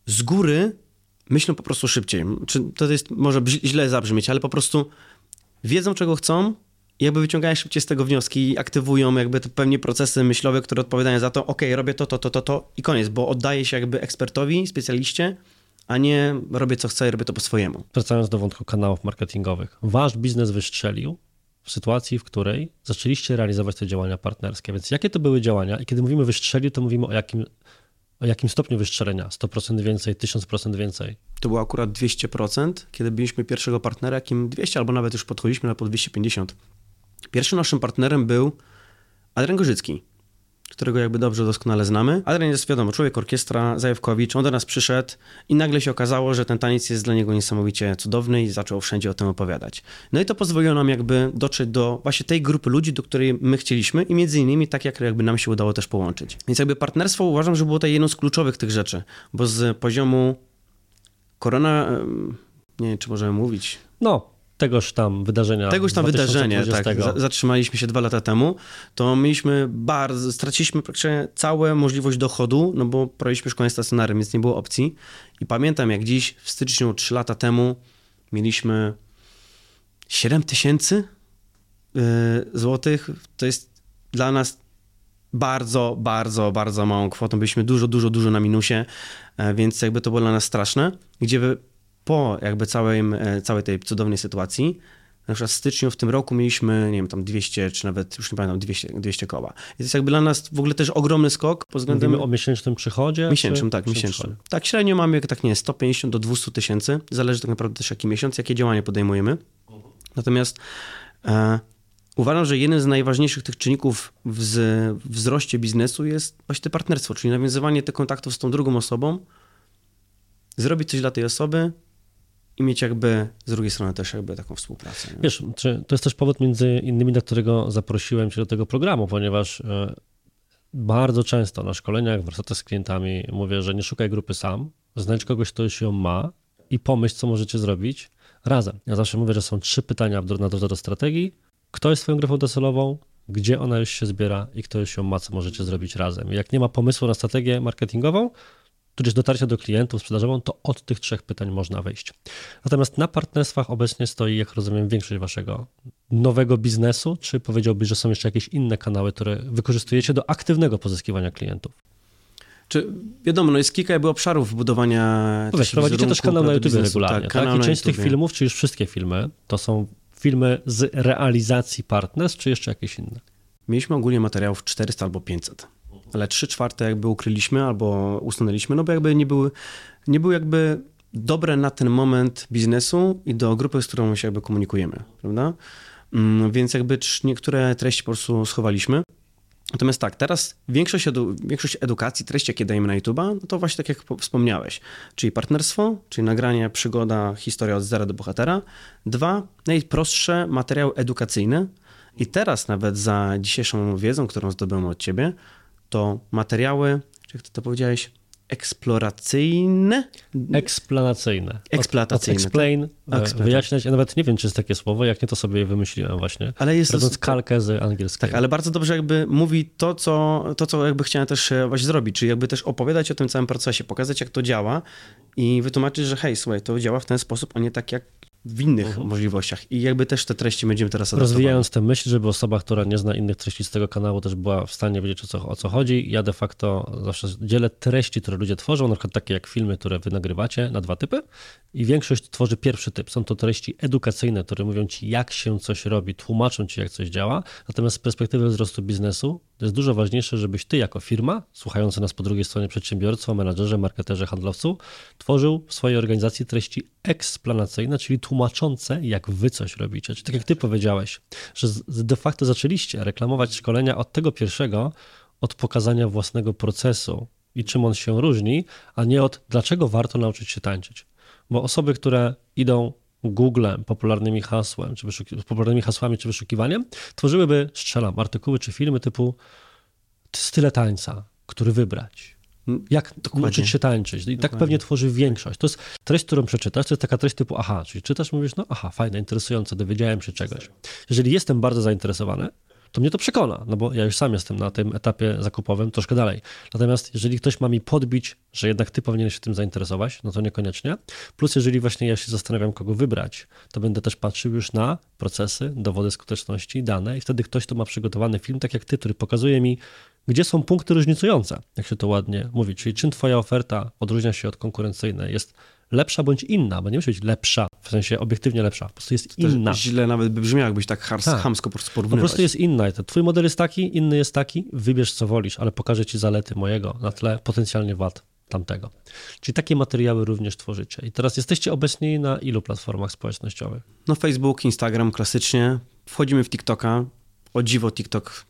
z góry myślą po prostu szybciej. Czy to jest, może źle zabrzmieć, ale po prostu wiedzą, czego chcą i jakby wyciągają szybciej z tego wnioski i aktywują jakby te pewnie procesy myślowe, które odpowiadają za to, ok, robię to, to, to, to, to i koniec, bo oddaję się jakby ekspertowi, specjaliście, a nie robię co chcę i robię to po swojemu. Wracając do wątku kanałów marketingowych. Wasz biznes wystrzelił w sytuacji, w której zaczęliście realizować te działania partnerskie. Więc jakie to były działania? I kiedy mówimy wystrzelił, to mówimy o jakim, o jakim stopniu wystrzelenia? 100% więcej, 1000% więcej? To było akurat 200%, kiedy byliśmy pierwszego partnera, jakim 200 albo nawet już podchodziliśmy na po 250. Pierwszym naszym partnerem był Adrian Gorzycki, którego jakby dobrze doskonale znamy. Adrian jest, wiadomo, człowiek orkiestra, Zajewkowicz, on do nas przyszedł i nagle się okazało, że ten taniec jest dla niego niesamowicie cudowny i zaczął wszędzie o tym opowiadać. No i to pozwoliło nam jakby dotrzeć do właśnie tej grupy ludzi, do której my chcieliśmy i między innymi tak jak jakby nam się udało też połączyć. Więc jakby partnerstwo uważam, że było to jedną z kluczowych tych rzeczy, bo z poziomu korona, nie wiem, czy możemy mówić, No, tegoż tam wydarzenia. tegoś tam wydarzenia, 2020. tak, za- zatrzymaliśmy się dwa lata temu, to mieliśmy bardzo, straciliśmy praktycznie całą możliwość dochodu, no bo prowadziliśmy szkolenie stacjonarne, więc nie było opcji. I pamiętam jak dziś, w styczniu, trzy lata temu, mieliśmy 7 tysięcy yy, złotych. To jest dla nas bardzo, bardzo, bardzo małą kwotą. Byliśmy dużo, dużo, dużo na minusie, e, więc jakby to było dla nas straszne, gdzie po jakby całej, całej tej cudownej sytuacji, na przykład w styczniu w tym roku mieliśmy, nie wiem, tam 200, czy nawet, już nie pamiętam, 200, 200 koła. I to jest jakby dla nas w ogóle też ogromny skok pod względem... Mówimy o miesięcznym przychodzie? Miesięcznym, czy- tak, miesięcznym. przychodzie? Tak, średnio mamy, tak nie, 150 do 200 tysięcy, zależy tak naprawdę też jaki miesiąc, jakie działania podejmujemy. Natomiast e, uważam, że jeden z najważniejszych tych czynników w z, wzroście biznesu jest właśnie to partnerstwo, czyli nawiązywanie tych kontaktów z tą drugą osobą, zrobić coś dla tej osoby i mieć jakby z drugiej strony też jakby taką współpracę. nie? Wiesz, to jest też powód między innymi, dla którego zaprosiłem cię do tego programu, ponieważ e, bardzo często na szkoleniach, warsztatach z klientami mówię, że nie szukaj grupy sam, znajdź kogoś, kto już ją ma i pomyśl, co możecie zrobić razem. Ja zawsze mówię, że są trzy pytania na drodze do strategii. Kto jest twoją grupą docelową, gdzie ona już się zbiera i kto już ją ma, co możecie zrobić razem. Jak nie ma pomysłu na strategię marketingową, tudzież dotarcia do klientów sprzedażową, to od tych trzech pytań można wejść. Natomiast na partnerstwach obecnie stoi, jak rozumiem, większość waszego nowego biznesu, czy powiedziałbyś, że są jeszcze jakieś inne kanały, które wykorzystujecie do aktywnego pozyskiwania klientów? Czy wiadomo, no jest kilka jakby obszarów budowania. No wiesz, prowadzicie też kanał na YouTube biznesu. regularnie, Tak, tak? I część z tych filmów, czy już wszystkie filmy, to są filmy z realizacji partnerstw, czy jeszcze jakieś inne? Mieliśmy ogólnie materiałów 400 albo 500, ale 3 czwarte jakby ukryliśmy albo usunęliśmy, no bo jakby nie były, nie były jakby dobre na ten moment biznesu i do grupy, z którą się jakby komunikujemy, prawda? Mm, Więc jakby niektóre treści po prostu schowaliśmy. Natomiast tak, teraz większość, edu, większość edukacji, treści, jakie dajemy na YouTube'a, no to właśnie tak jak po- wspomniałeś, czyli partnerstwo, czyli nagranie, przygoda, historia od zera do bohatera. Dwa, najprostsze materiały edukacyjne. I teraz nawet za dzisiejszą wiedzą, którą zdobyłem od ciebie, to materiały, czy jak to powiedziałeś, eksploracyjne? Eksplanacyjne. Eksploatacyjne, od explain, Eksploatacyjne. wyjaśniać. Ja nawet nie wiem, czy jest takie słowo, jak nie to sobie wymyśliłem właśnie. Ale jest Robiąc kalkę z angielskiego. Tak, ale bardzo dobrze jakby mówi to, co, to, co jakby chciałem też e, właśnie zrobić, czyli jakby też opowiadać o tym całym procesie, pokazać jak to działa i wytłumaczyć, że hej, słuchaj, to działa w ten sposób, a nie tak jak w innych możliwościach. I jakby też te treści będziemy teraz adaptować. Rozwijając tę myśl, żeby osoba, która nie zna innych treści z tego kanału, też była w stanie wiedzieć, o co, o co chodzi. Ja de facto zawsze dzielę treści, które ludzie tworzą, na przykład takie jak filmy, które wy nagrywacie, na dwa typy. I większość tworzy pierwszy typ. Są to treści edukacyjne, które mówią ci, jak się coś robi, tłumaczą ci, jak coś działa. Natomiast z perspektywy wzrostu biznesu to jest dużo ważniejsze, żebyś ty jako firma, słuchający nas po drugiej stronie przedsiębiorstwo, menadżerze, marketerze, handlowcu, tworzył w swojej organizacji treści eksplanacyjne, czyli tłumaczące, jak wy coś robicie. Czyli tak jak ty powiedziałeś, że de facto zaczęliście reklamować szkolenia od tego pierwszego, od pokazania własnego procesu i czym on się różni, a nie od dlaczego warto nauczyć się tańczyć. Bo osoby, które idą Googlem, popularnymi hasłem, czy wyszuki- popularnymi hasłami czy wyszukiwaniem, tworzyłyby, strzelam, artykuły czy filmy typu style tańca, który wybrać. Jak Dokładnie. uczyć się tańczyć. I tak Dokładnie. pewnie tworzy większość. To jest treść, którą przeczytasz, to jest taka treść typu aha, czyli czytasz, mówisz, no aha, fajne, interesujące, dowiedziałem się czegoś. Jeżeli jestem bardzo zainteresowany, to mnie to przekona, no bo ja już sam jestem na tym etapie zakupowym troszkę dalej. Natomiast jeżeli ktoś ma mi podbić, że jednak ty powinieneś się tym zainteresować, no to niekoniecznie. Plus jeżeli właśnie ja się zastanawiam, kogo wybrać, to będę też patrzył już na procesy, dowody skuteczności, dane i wtedy ktoś, kto ma przygotowany film, tak jak ty, który pokazuje mi, gdzie są punkty różnicujące, jak się to ładnie mówi, czyli czym twoja oferta odróżnia się od konkurencyjnej, jest lepsza bądź inna, bo nie musi być lepsza, w sensie obiektywnie lepsza, po prostu jest inna. źle nawet by brzmiało, jakbyś tak hars, tak. hamsko po prostu porównywać. Po prostu jest inna. Twój model jest taki, inny jest taki, wybierz co wolisz, ale pokażę ci zalety mojego na tle potencjalnie wad tamtego. Czyli takie materiały również tworzycie. I teraz jesteście obecni na ilu platformach społecznościowych? No Facebook, Instagram klasycznie. Wchodzimy w TikToka. O dziwo TikTok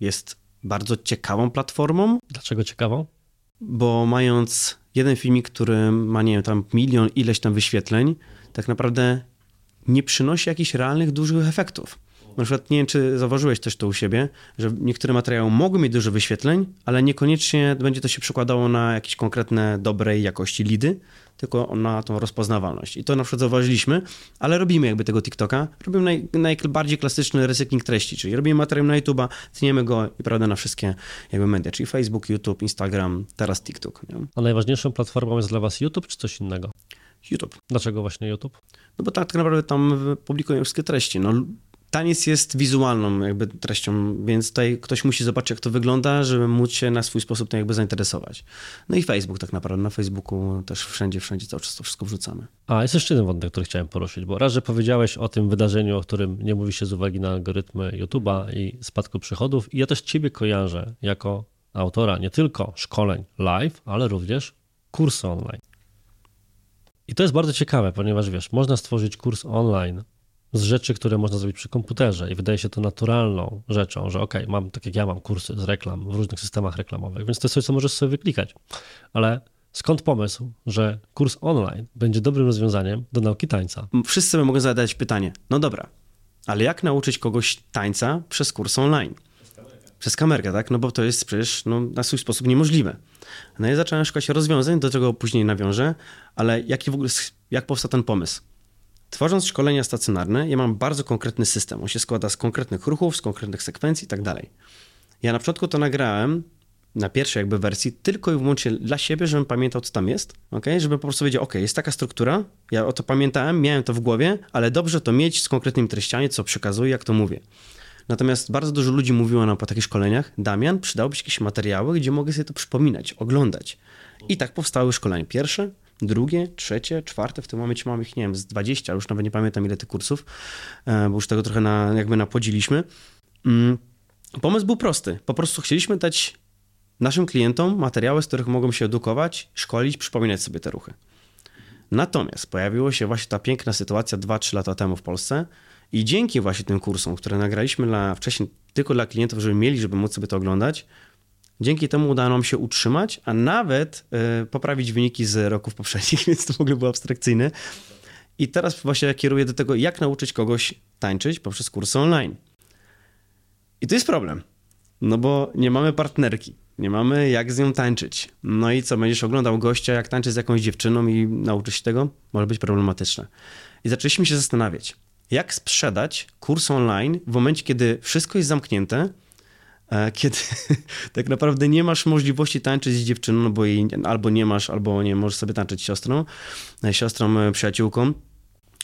jest bardzo ciekawą platformą. Dlaczego ciekawą? Bo mając jeden filmik, który ma, nie wiem, tam milion ileś tam wyświetleń, tak naprawdę nie przynosi jakichś realnych, dużych efektów. Na przykład nie wiem, czy zauważyłeś też to u siebie, że niektóre materiały mogą mieć dużo wyświetleń, ale niekoniecznie będzie to się przekładało na jakieś konkretne dobrej jakości lidy, tylko na tą rozpoznawalność. I to na przykład zauważyliśmy, ale robimy jakby tego TikToka, robimy naj, najbardziej klasyczny recykling treści, czyli robimy materiał na YouTube'a, tniemy go i prawda na wszystkie jakby media, czyli Facebook, YouTube, Instagram, teraz TikTok. Nie? A najważniejszą platformą jest dla was YouTube czy coś innego? YouTube. Dlaczego właśnie YouTube? No bo tak naprawdę tam publikują wszystkie treści. No, taniec jest wizualną jakby treścią, więc tutaj ktoś musi zobaczyć, jak to wygląda, żeby móc się na swój sposób tym jakby zainteresować. No i Facebook tak naprawdę, na Facebooku też wszędzie, wszędzie cały czas to wszystko wrzucamy. A, jest jeszcze jeden wątek, który chciałem poruszyć, bo raz, że powiedziałeś o tym wydarzeniu, o którym nie mówi się z uwagi na algorytmy YouTube'a i spadku przychodów i ja też ciebie kojarzę jako autora nie tylko szkoleń live, ale również kursy online. I to jest bardzo ciekawe, ponieważ wiesz, można stworzyć kurs online z rzeczy, które można zrobić przy komputerze i wydaje się to naturalną rzeczą, że ok, mam, tak jak ja mam kursy z reklam w różnych systemach reklamowych, więc to jest coś, co możesz sobie wyklikać. Ale skąd pomysł, że kurs online będzie dobrym rozwiązaniem do nauki tańca? Wszyscy mogą zadać pytanie, no dobra, ale jak nauczyć kogoś tańca przez kurs online? Przez kamerkę, tak? No bo to jest przecież no, na swój sposób niemożliwe. No i zacząłem szukać rozwiązań, do czego później nawiążę, ale jaki w ogóle, jak powstał ten pomysł? Tworząc szkolenia stacjonarne, ja mam bardzo konkretny system. On się składa z konkretnych ruchów, z konkretnych sekwencji i tak dalej. Ja na początku to nagrałem na pierwszej jakby wersji tylko i wyłącznie dla siebie, żebym pamiętał, co tam jest, okay? żeby po prostu wiedział, ok, jest taka struktura, ja o to pamiętałem, miałem to w głowie, ale dobrze to mieć z konkretnymi treściami, co przekazuję, jak to mówię. Natomiast bardzo dużo ludzi mówiło nam po takich szkoleniach, Damian, przydałbyś jakieś materiały, gdzie mogę sobie to przypominać, oglądać. I tak powstały szkolenia pierwsze, drugie, trzecie, czwarte, w tym momencie mamy ich, nie wiem, z 20, już nawet nie pamiętam ile tych kursów, e, bo już tego trochę na, jakby napłodziliśmy. Mm, pomysł był prosty. Po prostu chcieliśmy dać naszym klientom materiały, z których mogą się edukować, szkolić, przypominać sobie te ruchy. Natomiast pojawiła się właśnie ta piękna sytuacja 2-3 lata temu w Polsce i dzięki właśnie tym kursom, które nagraliśmy dla, wcześniej tylko dla klientów, żeby mieli, żeby móc sobie to oglądać, Dzięki temu udało nam się utrzymać, a nawet y, poprawić wyniki z roków poprzednich, więc to w ogóle było abstrakcyjne. I teraz właśnie kieruję do tego, jak nauczyć kogoś tańczyć poprzez kursy online. I to jest problem, no bo nie mamy partnerki, nie mamy jak z nią tańczyć. No i co, będziesz oglądał gościa, jak tańczy z jakąś dziewczyną i nauczysz się tego? Może być problematyczne. I zaczęliśmy się zastanawiać, jak sprzedać kurs online w momencie, kiedy wszystko jest zamknięte, E, kiedy tak naprawdę nie masz możliwości tańczyć z dziewczyną, bo jej albo nie masz, albo nie możesz sobie tańczyć siostrą, e, siostrą, e, przyjaciółką.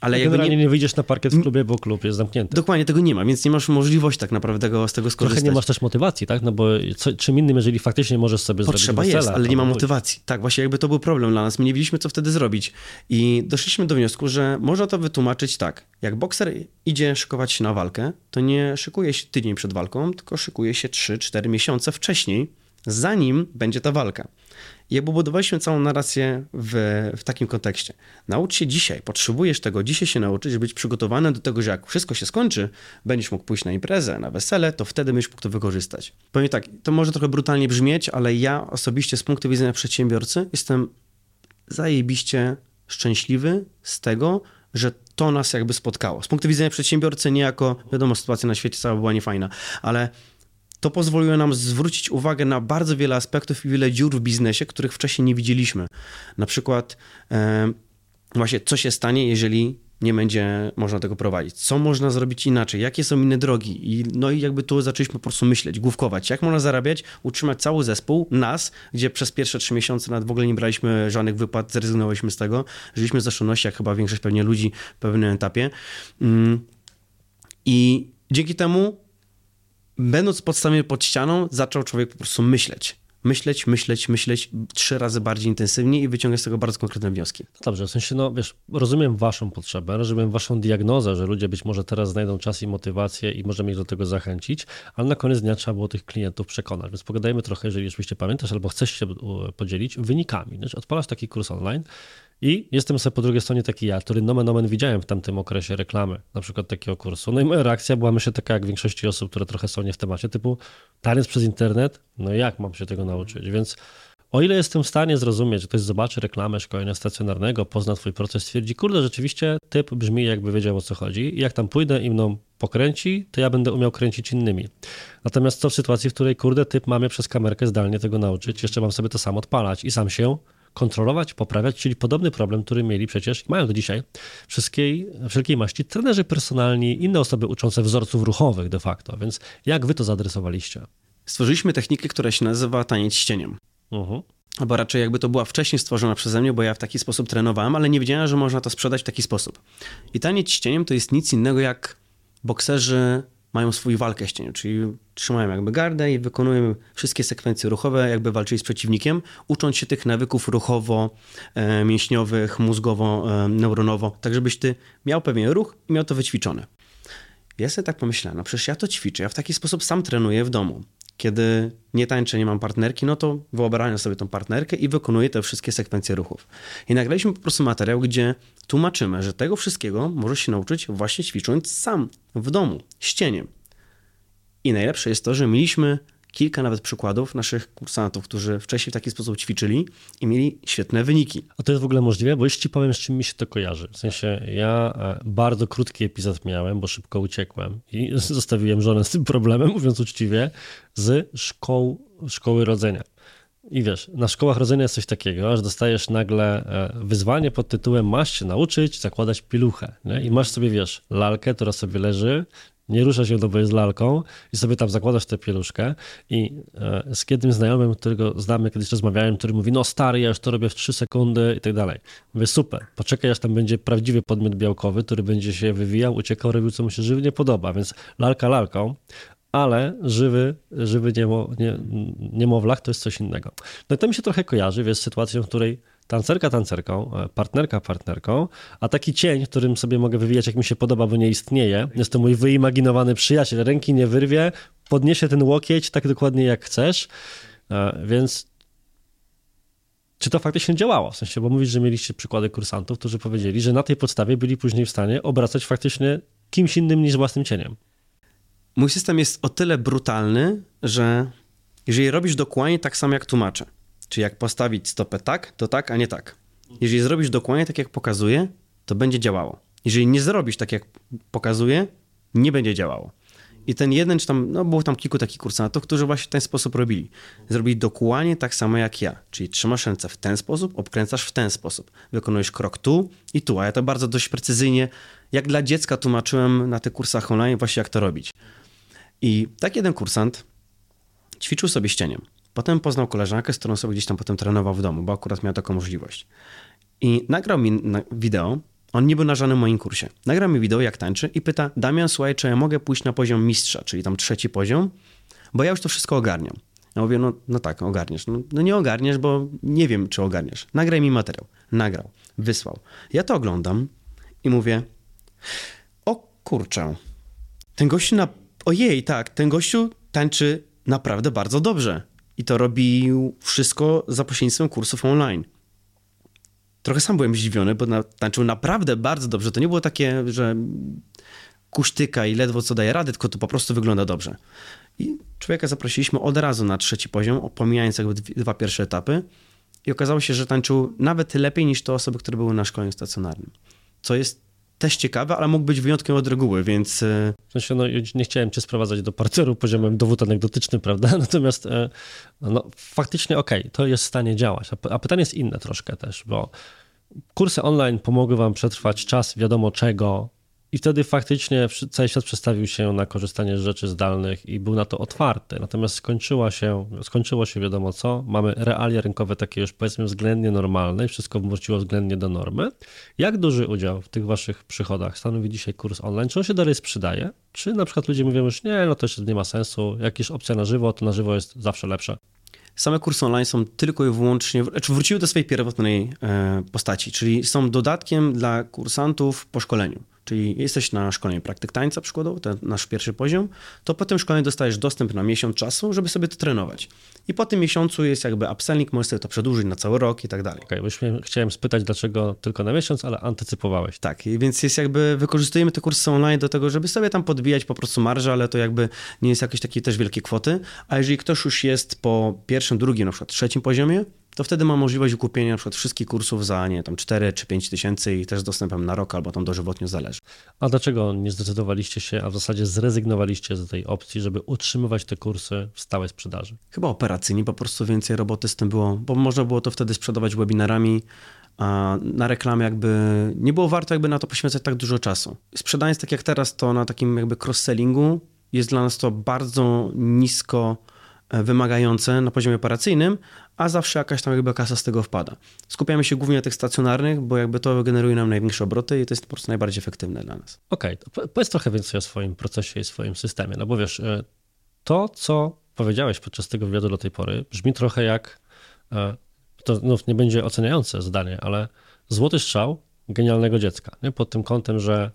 Ale no generalnie nie... nie wyjdziesz na parkiet w klubie, bo klub jest zamknięty. Dokładnie, tego nie ma, więc nie masz możliwości tak naprawdę tego, z tego skorzystać. Trochę nie masz też motywacji, tak? No bo co, czym innym, jeżeli faktycznie możesz sobie Potrzeba zrobić jest, ale nie ma motywacji. Tak, właśnie jakby to był problem dla nas. My nie wiedzieliśmy, co wtedy zrobić. I doszliśmy do wniosku, że można to wytłumaczyć tak. Jak bokser idzie szykować się na walkę, to nie szykuje się tydzień przed walką, tylko szykuje się 3-4 miesiące wcześniej, zanim będzie ta walka. I budowaliśmy całą narrację w, w takim kontekście. Naucz się dzisiaj, potrzebujesz tego dzisiaj się nauczyć, być przygotowany do tego, że jak wszystko się skończy, będziesz mógł pójść na imprezę, na wesele, to wtedy będziesz mógł to wykorzystać. Powiem tak, to może trochę brutalnie brzmieć, ale ja osobiście z punktu widzenia przedsiębiorcy jestem zajebiście szczęśliwy z tego, że to nas jakby spotkało. Z punktu widzenia przedsiębiorcy, nie jako, wiadomo, sytuacja na świecie cała była niefajna, ale to pozwoliło nam zwrócić uwagę na bardzo wiele aspektów i wiele dziur w biznesie, których wcześniej nie widzieliśmy. Na przykład e, właśnie co się stanie, jeżeli nie będzie można tego prowadzić. Co można zrobić inaczej? Jakie są inne drogi? I, no i jakby tu zaczęliśmy po prostu myśleć, główkować. Jak można zarabiać, utrzymać cały zespół, nas, gdzie przez pierwsze trzy miesiące nawet w ogóle nie braliśmy żadnych wypłat, zrezygnowaliśmy z tego. Żyliśmy z oszczędności, jak chyba większość pewnie ludzi w pewnym etapie. Mm. I dzięki temu, będąc podstawiony pod ścianą, zaczął człowiek po prostu myśleć myśleć, myśleć, myśleć trzy razy bardziej intensywnie i wyciągać z tego bardzo konkretne wnioski. No dobrze, w sensie, no wiesz, rozumiem waszą potrzebę, rozumiem waszą diagnozę, że ludzie być może teraz znajdą czas i motywację i możemy ich do tego zachęcić, ale na koniec dnia trzeba było tych klientów przekonać, więc pogadajmy trochę, jeżeli oczywiście pamiętasz albo chcesz się podzielić wynikami. Znaczy, odpalasz taki kurs online, i jestem sobie po drugiej stronie taki ja, który nomen omen widziałem w tamtym okresie reklamy, na przykład takiego kursu. No i moja reakcja była myślę taka jak większości osób, które trochę są nie w temacie, typu taniec przez internet, no jak mam się tego nauczyć? Więc o ile jestem w stanie zrozumieć, że ktoś zobaczy reklamę szkolenia stacjonarnego, pozna twój proces, stwierdzi, kurde, rzeczywiście typ brzmi jakby wiedział o co chodzi i jak tam pójdę i mną pokręci, to ja będę umiał kręcić innymi. Natomiast co w sytuacji, w której, kurde, typ mamie przez kamerkę zdalnie tego nauczyć, jeszcze mam sobie to sam odpalać i sam się kontrolować, poprawiać, czyli podobny problem, który mieli przecież, mają do dzisiaj, wszystkiej, wszelkiej maści trenerzy personalni, inne osoby uczące wzorców ruchowych de facto. Więc jak wy to zaadresowaliście? Stworzyliśmy technikę, która się nazywa taniec ścieniem. Uh-huh. Albo raczej jakby to była wcześniej stworzona przeze mnie, bo ja w taki sposób trenowałem, ale nie wiedziałem, że można to sprzedać w taki sposób. I taniec ścieniem to jest nic innego jak bokserzy mają swój walkę z cieniem, czyli trzymają jakby gardę i wykonują wszystkie sekwencje ruchowe, jakby walczyli z przeciwnikiem, ucząc się tych nawyków ruchowo-mięśniowych, mózgowo-neuronowo, tak żebyś ty miał pewien ruch i miał to wyćwiczone. Ja sobie tak pomyślałem, no przecież ja to ćwiczę, ja w taki sposób sam trenuję w domu. Kiedy nie tańczę, nie mam partnerki, no to wyobrażam sobie tą partnerkę i wykonuję te wszystkie sekwencje ruchów. I nagraliśmy po prostu materiał, gdzie tłumaczymy, że tego wszystkiego możesz się nauczyć właśnie ćwicząc sam w domu, ścieniem. I najlepsze jest to, że mieliśmy kilka nawet przykładów naszych kursantów, którzy wcześniej w taki sposób ćwiczyli i mieli świetne wyniki. A to jest w ogóle możliwe? Bo jeszcze powiem, z czym mi się to kojarzy. W sensie ja e, bardzo krótki epizod miałem, bo szybko uciekłem i zostawiłem żonę z tym problemem, mówiąc uczciwie, z szkoł, szkoły rodzenia. I wiesz, na szkołach rodzenia jest coś takiego, że dostajesz nagle e, wyzwanie pod tytułem masz się nauczyć zakładać piluchę. Nie? I masz sobie, wiesz, lalkę, która sobie leży, nie rusza się, bo jest lalką i sobie tam zakładasz tę pieluszkę i e, z jednym znajomym, którego znamy, kiedyś rozmawiałem, który mówi, no stary, ja już to robię w 3 sekundy i tak dalej. Mówię, super, poczekaj, aż tam będzie prawdziwy podmiot białkowy, który będzie się wywijał, uciekał, robił, co mu się żywnie podoba, więc lalka lalką, ale żywy, żywy niemo, nie, niemowlak to jest coś innego. No i to mi się trochę kojarzy, wiesz, z sytuacją, w której tancerka tancerką, e, partnerka partnerką, a taki cień, którym sobie mogę wywijać jak mi się podoba, bo nie istnieje, jest to mój wyimaginowany przyjaciel, ręki nie wyrwie, podniesie ten łokieć tak dokładnie jak chcesz, e, więc czy to faktycznie działało? W sensie, bo mówisz, że mieliście przykłady kursantów, którzy powiedzieli, że na tej podstawie byli później w stanie obracać faktycznie kimś innym niż własnym cieniem. Mój system jest o tyle brutalny, że jeżeli robisz dokładnie tak samo jak tłumaczę, czy jak postawić stopę tak, to tak, a nie tak. Jeżeli zrobisz dokładnie tak, jak pokazuje, to będzie działało. Jeżeli nie zrobisz tak, jak pokazuje, nie będzie działało. I ten jeden, czy tam, no było tam kilku takich kursantów, którzy właśnie w ten sposób robili. Zrobili dokładnie tak samo jak ja. Czyli trzymasz ręce w ten sposób, obkręcasz w ten sposób. Wykonujesz krok tu i tu, a ja to bardzo dość precyzyjnie, jak dla dziecka tłumaczyłem na tych kursach online właśnie jak to robić. I tak jeden kursant ćwiczył sobie ścieniem. Potem poznał koleżankę, z którą sobie gdzieś tam potem trenował w domu, bo akurat miał taką możliwość. I nagrał mi wideo, on nie był na żadnym moim kursie. Nagrał mi wideo, jak tańczy i pyta, Damian, słuchaj, czy ja mogę pójść na poziom mistrza, czyli tam trzeci poziom, bo ja już to wszystko ogarniam. Ja mówię, no, no tak, ogarniesz. No, no nie ogarniesz, bo nie wiem, czy ogarniesz. Nagraj mi materiał. Nagrał, wysłał. Ja to oglądam i mówię, o kurczę, ten gościu na... Ojej, tak, ten gościu tańczy naprawdę bardzo dobrze i to robił wszystko za pośrednictwem kursów online. Trochę sam byłem zdziwiony, bo na, tańczył naprawdę bardzo dobrze. To nie było takie, że kusztyka i ledwo co daje radę, tylko to po prostu wygląda dobrze. I człowieka zaprosiliśmy od razu na trzeci poziom, pomijając jakby dwa pierwsze etapy i okazało się, że tańczył nawet lepiej niż te osoby, które były na szkoleniu stacjonarnym. Co jest też ciekawe, ale mógł być wyjątkiem od reguły, więc... E, w sensie, no, nie chciałem cię sprowadzać do parteru poziomem dowód anegdotyczny, prawda? Natomiast e, no, faktycznie okej, okay, to jest w stanie działać. A pytanie jest inne troszkę też, bo kursy online pomogły Wam przetrwać czas wiadomo czego, i wtedy faktycznie cały świat przestawił się na korzystanie z rzeczy zdalnych i był na to otwarty. Natomiast skończyła się, skończyło się wiadomo co. Mamy realia rynkowe takie już powiedzmy względnie normalne i wszystko wróciło względnie do normy. Jak duży udział w tych waszych przychodach stanowi dzisiaj kurs online? Czy on się dalej sprzedaje? Czy na przykład ludzie mówią już nie, no to jeszcze nie ma sensu, jak jest opcja na żywo, to na żywo jest zawsze lepsze. Same kursy online są tylko i wyłącznie, znaczy wróciły do swojej pierwotnej e, postaci, czyli są dodatkiem dla kursantów po szkoleniu. Czyli jesteś na szkoleniu praktyk tańca przykładowo, ten nasz pierwszy poziom, to po tym szkoleniu dostajesz dostęp na miesiąc czasu, żeby sobie to trenować. I po tym miesiącu jest jakby upselling, możesz sobie to przedłużyć na cały rok i tak dalej. Okej, okay, chciałem spytać, dlaczego tylko na miesiąc, ale antycypowałeś. Tak, więc jest jakby, wykorzystujemy te kursy online do tego, żeby sobie tam podbijać po prostu marżę, ale to jakby nie jest jakieś takie też wielkie kwoty. A jeżeli ktoś już jest po pierwszym, drugim, na przykład trzecim poziomie, to wtedy ma możliwość kupienia na przykład wszystkich kursów za nie tam 4 czy 5 tysięcy i też z dostępem na rok albo tam dożywotnio zależy. A dlaczego nie zdecydowaliście się, a w zasadzie zrezygnowaliście z tej opcji, żeby utrzymywać te kursy w stałej sprzedaży? Chyba operacyjnie po prostu więcej roboty z tym było, bo można było to wtedy sprzedawać webinarami, a na reklamę jakby nie było warto jakby na to poświęcać tak dużo czasu. Sprzedając tak jak teraz, to na takim jakby cross-sellingu jest dla nas to bardzo nisko wymagające na poziomie operacyjnym, a zawsze jakaś tam jakby kasa z tego wpada. Skupiamy się głównie na tych stacjonarnych, bo jakby to generuje nam największe obroty i to jest po prostu najbardziej efektywne dla nas. Okej, okay, powiedz trochę więcej o swoim procesie i swoim systemie, no bo wiesz, e, to co powiedziałeś podczas tego wywiadu do tej pory brzmi trochę jak, e, to znów nie będzie oceniające zdanie, ale złoty strzał genialnego dziecka, nie? pod tym kątem, że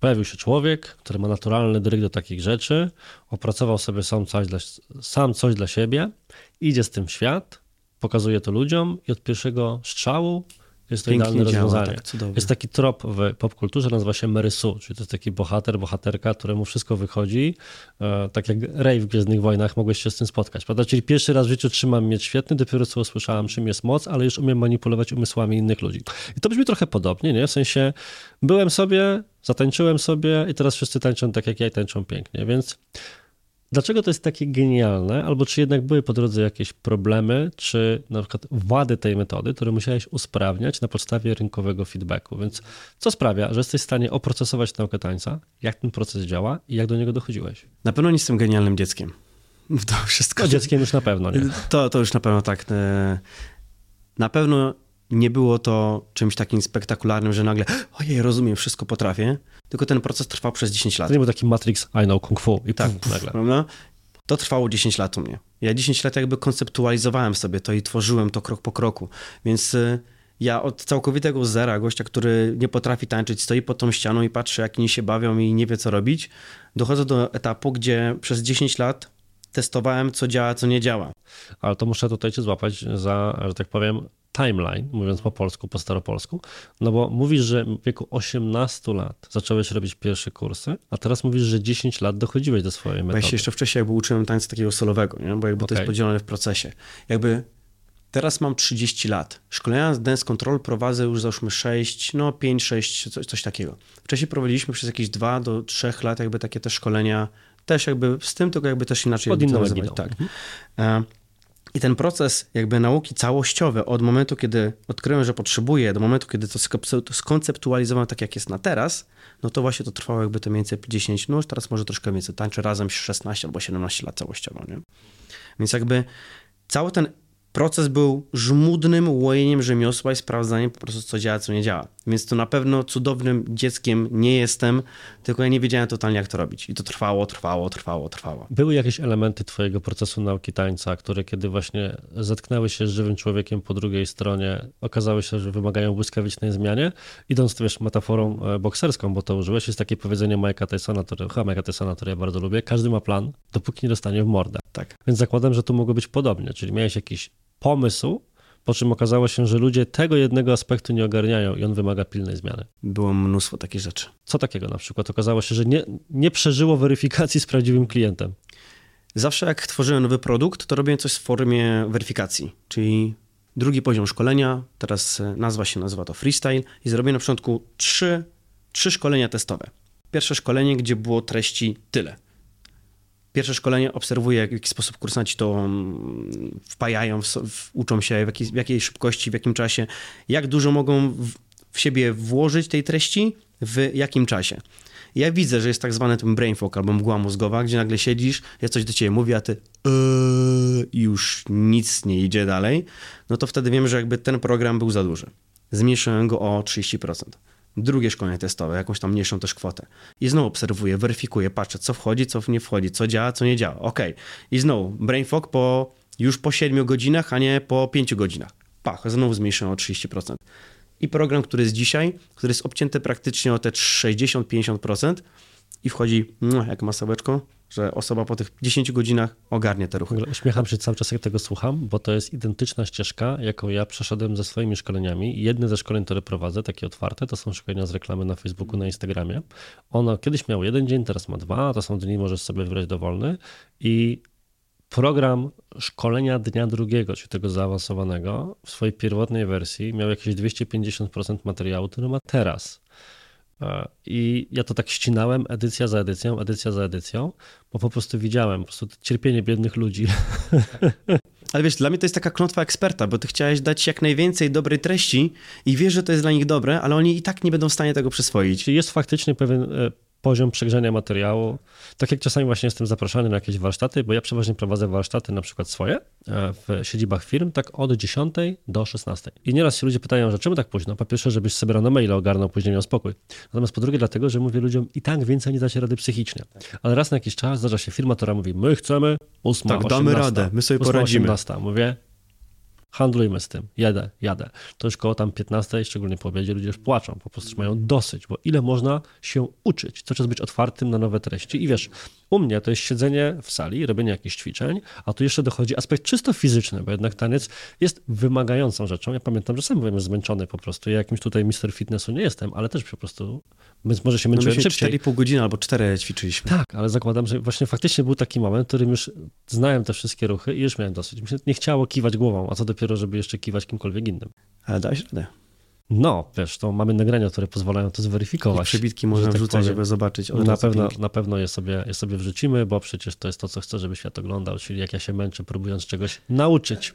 pojawił się człowiek, który ma naturalny dryg do takich rzeczy, opracował sobie sam coś dla, sam coś dla siebie, idzie z tym w świat, pokazuje to ludziom i od pierwszego strzału jest to Pięknie idealne działa, rozwiązanie. Tak, jest taki trop w popkulturze, nazywa się Mary Sue, czyli to jest taki bohater, bohaterka, któremu wszystko wychodzi. E, tak jak Ray w Gwiezdnych Wojnach, mogłeś się z tym spotkać, prawda? Czyli pierwszy raz w życiu trzymam miecz świetny, dopiero co usłyszałam, czym jest moc, ale już umiem manipulować umysłami innych ludzi. I to brzmi trochę podobnie, nie? W sensie byłem sobie, zatańczyłem sobie i teraz wszyscy tańczą tak jak ja i tańczą pięknie, więc Dlaczego to jest takie genialne? Albo czy jednak były po drodze jakieś problemy, czy na przykład wady tej metody, które musiałeś usprawniać na podstawie rynkowego feedbacku? Więc co sprawia, że jesteś w stanie oprocesować naukę tańca, jak ten proces działa i jak do niego dochodziłeś? Na pewno nie jestem genialnym dzieckiem. To wszystko. No, dzieckiem już na pewno, nie? To, to już na pewno tak. E, na pewno nie było to czymś takim spektakularnym, że nagle ojej, rozumiem, wszystko potrafię, tylko ten proces trwał przez 10 lat. To nie był taki Matrix I know Kung Fu i tak, puf, nagle. Prawda? To trwało 10 lat u mnie. Ja 10 lat jakby konceptualizowałem sobie to i tworzyłem to krok po kroku, więc y, ja od całkowitego zera, gościa, który nie potrafi tańczyć, stoi pod tą ścianą i patrzy, jak inni się bawią i nie wie, co robić, dochodzę do etapu, gdzie przez 10 lat testowałem, co działa, co nie działa. Ale to muszę tutaj cię złapać za, że tak powiem, timeline, mówiąc po polsku, po staropolsku, no bo mówisz, że w wieku 18 lat zacząłeś robić pierwsze kursy, a teraz mówisz, że 10 lat dochodziłeś do swojej metody. Ja się jeszcze wcześniej jakby uczyłem tańca takiego solowego, nie? bo jakby okay. to jest podzielone w procesie. Jakby teraz mam 30 lat. Szkolenia z Dance Control prowadzę już załóżmy 6, no 5, 6, coś, coś takiego. Wcześniej prowadziliśmy przez jakieś 2 do 3 lat jakby takie te szkolenia, też jakby z tym, tylko jakby też inaczej. Pod inną Tak. Mhm. I ten proces jakby nauki całościowy od momentu, kiedy odkryłem, że potrzebuję, do momentu, kiedy to skonceptualizowałem tak, jak jest na teraz, no to właśnie to trwało jakby to mniej więcej 10, no już teraz może troszkę więcej, tańczę razem 16 albo 17 lat całościowo, nie? Więc jakby cały ten proces był żmudnym łojeniem rzemiosła i sprawdzaniem po prostu, co działa, co nie działa. Więc to na pewno cudownym dzieckiem nie jestem, tylko ja nie wiedziałem totalnie, jak to robić. I to trwało, trwało, trwało, trwało. Były jakieś elementy twojego procesu nauki tańca, które kiedy właśnie zetknęły się z żywym człowiekiem po drugiej stronie, okazały się, że wymagają błyskawicznej zmianie? Idąc wiesz metaforą e, bokserską, bo to użyłeś, jest takie powiedzenie Mike'a Tysona, które, chyba Mike'a Tysona, które ja bardzo lubię, każdy ma plan, dopóki nie dostanie w mordę. Tak. Więc zakładam, że tu mogło być podobnie, czyli miałeś jakiś pomysł, po czym okazało się, że ludzie tego jednego aspektu nie ogarniają i on wymaga pilnej zmiany. Było mnóstwo takich rzeczy. Co takiego na przykład? Okazało się, że nie, nie przeżyło weryfikacji z prawdziwym klientem. Zawsze jak tworzyłem nowy produkt, to robiłem coś w formie weryfikacji, czyli drugi poziom szkolenia, teraz nazwa się nazywa to freestyle i zrobiłem na początku trzy, trzy szkolenia testowe. Pierwsze szkolenie, gdzie było treści tyle. Pierwsze szkolenie obserwuję, w jaki sposób kursanci to mm, wpajają, w, w, uczą się, w, jakiej, w jakiej szybkości, w jakim czasie, jak dużo mogą w, w siebie włożyć tej treści, w jakim czasie. Ja widzę, że jest tak zwany ten brain fog albo mgła mózgowa, gdzie nagle siedzisz, ja coś do ciebie mówię, a ty yy, już nic nie idzie dalej, no to wtedy wiem, że jakby ten program był za duży. Zmniejszyłem go o 30% drugie szkolenie testowe, jakąś tam mniejszą też kwotę. I znowu obserwuję, weryfikuję, patrzę, co wchodzi, co nie wchodzi, co działa, co nie działa. Ok. I znowu brain fog po, już po 7 godzinach, a nie po 5 godzinach. Pach, znowu zmniejszyłem o 30%. I program, który jest dzisiaj, który jest obcięty praktycznie o te 60-50% i wchodzi no, jak masełeczko, że osoba po tych 10 godzinach ogarnie te ruchy. Uśmiecham się cały czas, jak tego słucham, bo to jest identyczna ścieżka, jaką ja przeszedłem ze swoimi szkoleniami. Jedne ze szkoleń, które prowadzę, takie otwarte, to są szkolenia z reklamy na Facebooku, na Instagramie. Ono kiedyś miało jeden dzień, teraz ma dwa, to są dni, możesz sobie wybrać dowolny i program szkolenia dnia drugiego, czyli tego zaawansowanego, w swojej pierwotnej wersji miał jakieś 250% materiału, który ma teraz. I ja to tak ścinałem edycja za edycją, edycja za edycją, bo po prostu widziałem po prostu cierpienie biednych ludzi. Ale wiesz, dla mnie to jest taka klątwa eksperta, bo ty chciałeś dać jak najwięcej dobrej treści i wiesz, że to jest dla nich dobre, ale oni i tak nie będą w stanie tego przyswoić. Jest faktycznie pewien e, poziom przegrzania materiału. Tak jak czasami właśnie jestem zapraszany na jakieś warsztaty, bo ja przeważnie prowadzę warsztaty na przykład swoje e, w siedzibach firm, tak od 10 do 16. I nieraz się ludzie pytają, że czemu tak późno? Po pierwsze, żebyś sobie rano maila ogarnął, później miał spokój. Natomiast po drugie dlatego, że mówię ludziom i tak więcej nie dacie rady psychicznie. Ale raz na jakiś czas zdarza się firma, która mówi, my chcemy 8, Tak, 18, damy radę, my sobie 8, poradzimy. 18. Mówię, handlujmy z tym, jadę, jadę. To już koło tam 15, szczególnie po obiedzie, ludzie już płaczą, po prostu mają dosyć, bo ile można się uczyć, co czas być otwartym na nowe treści i wiesz, u mnie to jest siedzenie w sali, robienie jakichś ćwiczeń, a tu jeszcze dochodzi aspekt czysto fizyczny, bo jednak taniec jest wymagającą rzeczą. Ja pamiętam, że sam byłem zmęczony po prostu. Ja jakimś tutaj mister fitnessu nie jestem, ale też po prostu, więc może się męczyłem no szybciej. 4,5 godziny albo 4 ćwiczyliśmy. Tak, ale zakładam, że właśnie faktycznie był taki moment, w którym już znałem te wszystkie ruchy i już miałem dosyć. Mi się nie chciało kiwać głową, a co dopiero, żeby jeszcze kiwać kimkolwiek innym. Ale dałeś radę. No, wiesz, to mamy nagrania, które pozwalają to zweryfikować. I przebitki można tak wrzucać, żeby zobaczyć. Na pewno, na pewno je sobie, je sobie wrzucimy, bo przecież to jest to, co chcę, żeby świat oglądał, czyli jak ja się męczę, próbując czegoś nauczyć.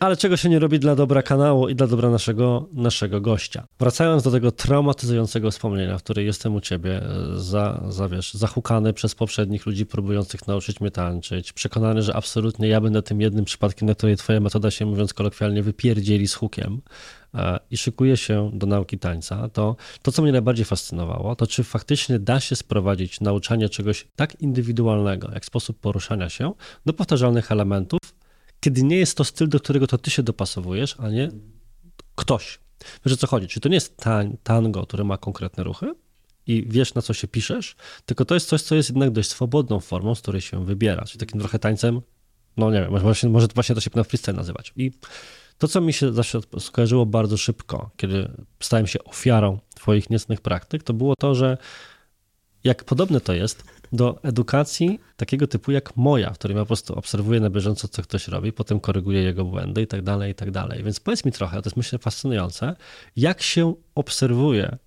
Ale czego się nie robi dla dobra kanału i dla dobra naszego, naszego gościa. Wracając do tego traumatyzującego wspomnienia, w której jestem u ciebie, e, za, za wiesz, zahukany przez poprzednich ludzi próbujących nauczyć mnie tańczyć, przekonany, że absolutnie ja będę tym jednym przypadkiem, na której twoja metoda się, mówiąc kolokwialnie, wypierdzieli z hukiem e, i szykuje się do nauki tańca, to to, co mnie najbardziej fascynowało, to czy faktycznie da się sprowadzić nauczanie czegoś tak indywidualnego, jak sposób poruszania się, do powtarzalnych elementów, kiedy nie jest to styl, do którego to ty się dopasowujesz, a nie ktoś. Wiesz o co chodzi? Czy to nie jest tań, tango, które ma konkretne ruchy i wiesz na co się piszesz, tylko to jest coś, co jest jednak dość swobodną formą, z której się wybiera. Czyli takim trochę tańcem, no nie wiem, może, może właśnie to się na freestyle nazywać. I to, co mi się zawsze skojarzyło bardzo szybko, kiedy stałem się ofiarą twoich niecnych praktyk, to było to, że jak podobne to jest do edukacji takiego typu jak moja, w której ja po prostu obserwuję na bieżąco, co ktoś robi, potem koryguję jego błędy i tak dalej, i tak dalej. Więc powiedz mi trochę, to jest myślę fascynujące, jak się obserwuje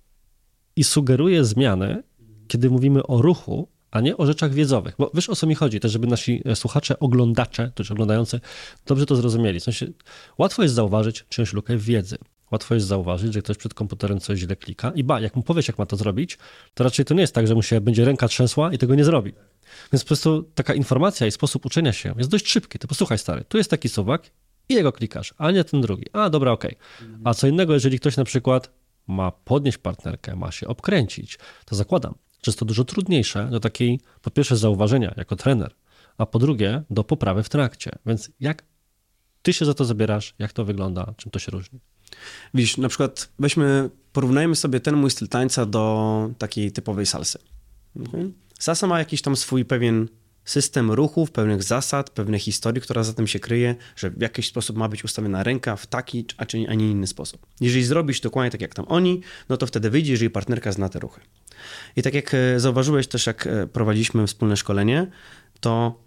i sugeruje zmiany, kiedy mówimy o ruchu, a nie o rzeczach wiedzowych. Bo wiesz o co mi chodzi, też żeby nasi e, słuchacze, oglądacze, też oglądający, dobrze to zrozumieli. W sensie, łatwo jest zauważyć czyjąś lukę wiedzy. Łatwo jest zauważyć, że ktoś przed komputerem coś źle klika i ba, jak mu powiesz, jak ma to zrobić, to raczej to nie jest tak, że mu się będzie ręka trzęsła i tego nie zrobi. Więc po prostu taka informacja i sposób uczenia się jest dość szybki. Ty posłuchaj, stary, tu jest taki suwak i jego klikasz, a nie ten drugi. A, dobra, okej. Okay. A co innego, jeżeli ktoś na przykład ma podnieść partnerkę, ma się obkręcić, to zakładam, że jest to dużo trudniejsze do takiej, po pierwsze, zauważenia jako trener, a po drugie, do poprawy w trakcie. Więc jak ty się za to zabierasz, jak to wygląda, czym to się różni? Widzisz, na przykład weźmy, porównajmy sobie ten mój styl tańca do takiej typowej salsy. Salsa ma jakiś tam swój pewien system ruchów, pewnych zasad, pewnej historii, która za tym się kryje, że w jakiś sposób ma być ustawiona ręka w taki, a, czy, a nie inny sposób. Jeżeli zrobisz dokładnie tak jak tam oni, no to wtedy wyjdzie, jeżeli partnerka zna te ruchy. I tak jak e, zauważyłeś też, jak e, prowadziliśmy wspólne szkolenie, to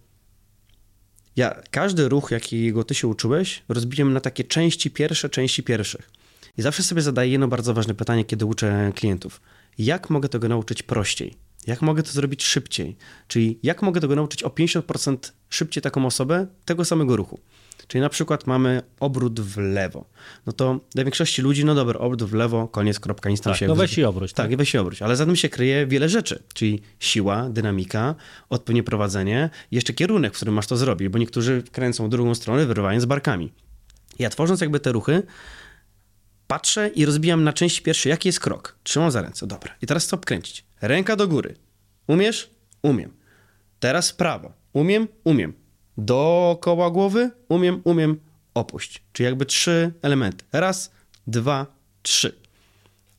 ja każdy ruch, jakiego ty się uczyłeś, rozbiłem na takie części pierwsze, części pierwszych. I zawsze sobie zadaję jedno bardzo ważne pytanie, kiedy uczę klientów. Jak mogę tego nauczyć prościej? Jak mogę to zrobić szybciej? Czyli jak mogę tego nauczyć o 50% szybciej taką osobę tego samego ruchu? Czyli na przykład mamy obrót w lewo. No to dla większości ludzi, no dobra, obrót w lewo, koniec, kropka, nic tam Tak, się... no weź i obróć. Tak, i weź i obróć. Ale za tym się kryje wiele rzeczy, czyli siła, dynamika, odpowiednie prowadzenie jeszcze kierunek, w którym masz to zrobić, bo niektórzy kręcą w drugą stronę, wyrywając barkami. Ja tworząc jakby te ruchy, patrzę i rozbijam na części pierwszej, jaki jest krok. Trzymam za ręce, dobra. I teraz co kręcić? Ręka do góry. Umiesz? Umiem. Teraz prawo. Umiem? Umiem. Dookoła głowy? Umiem, umiem. Opuść. Czyli jakby trzy elementy. Raz, dwa, trzy.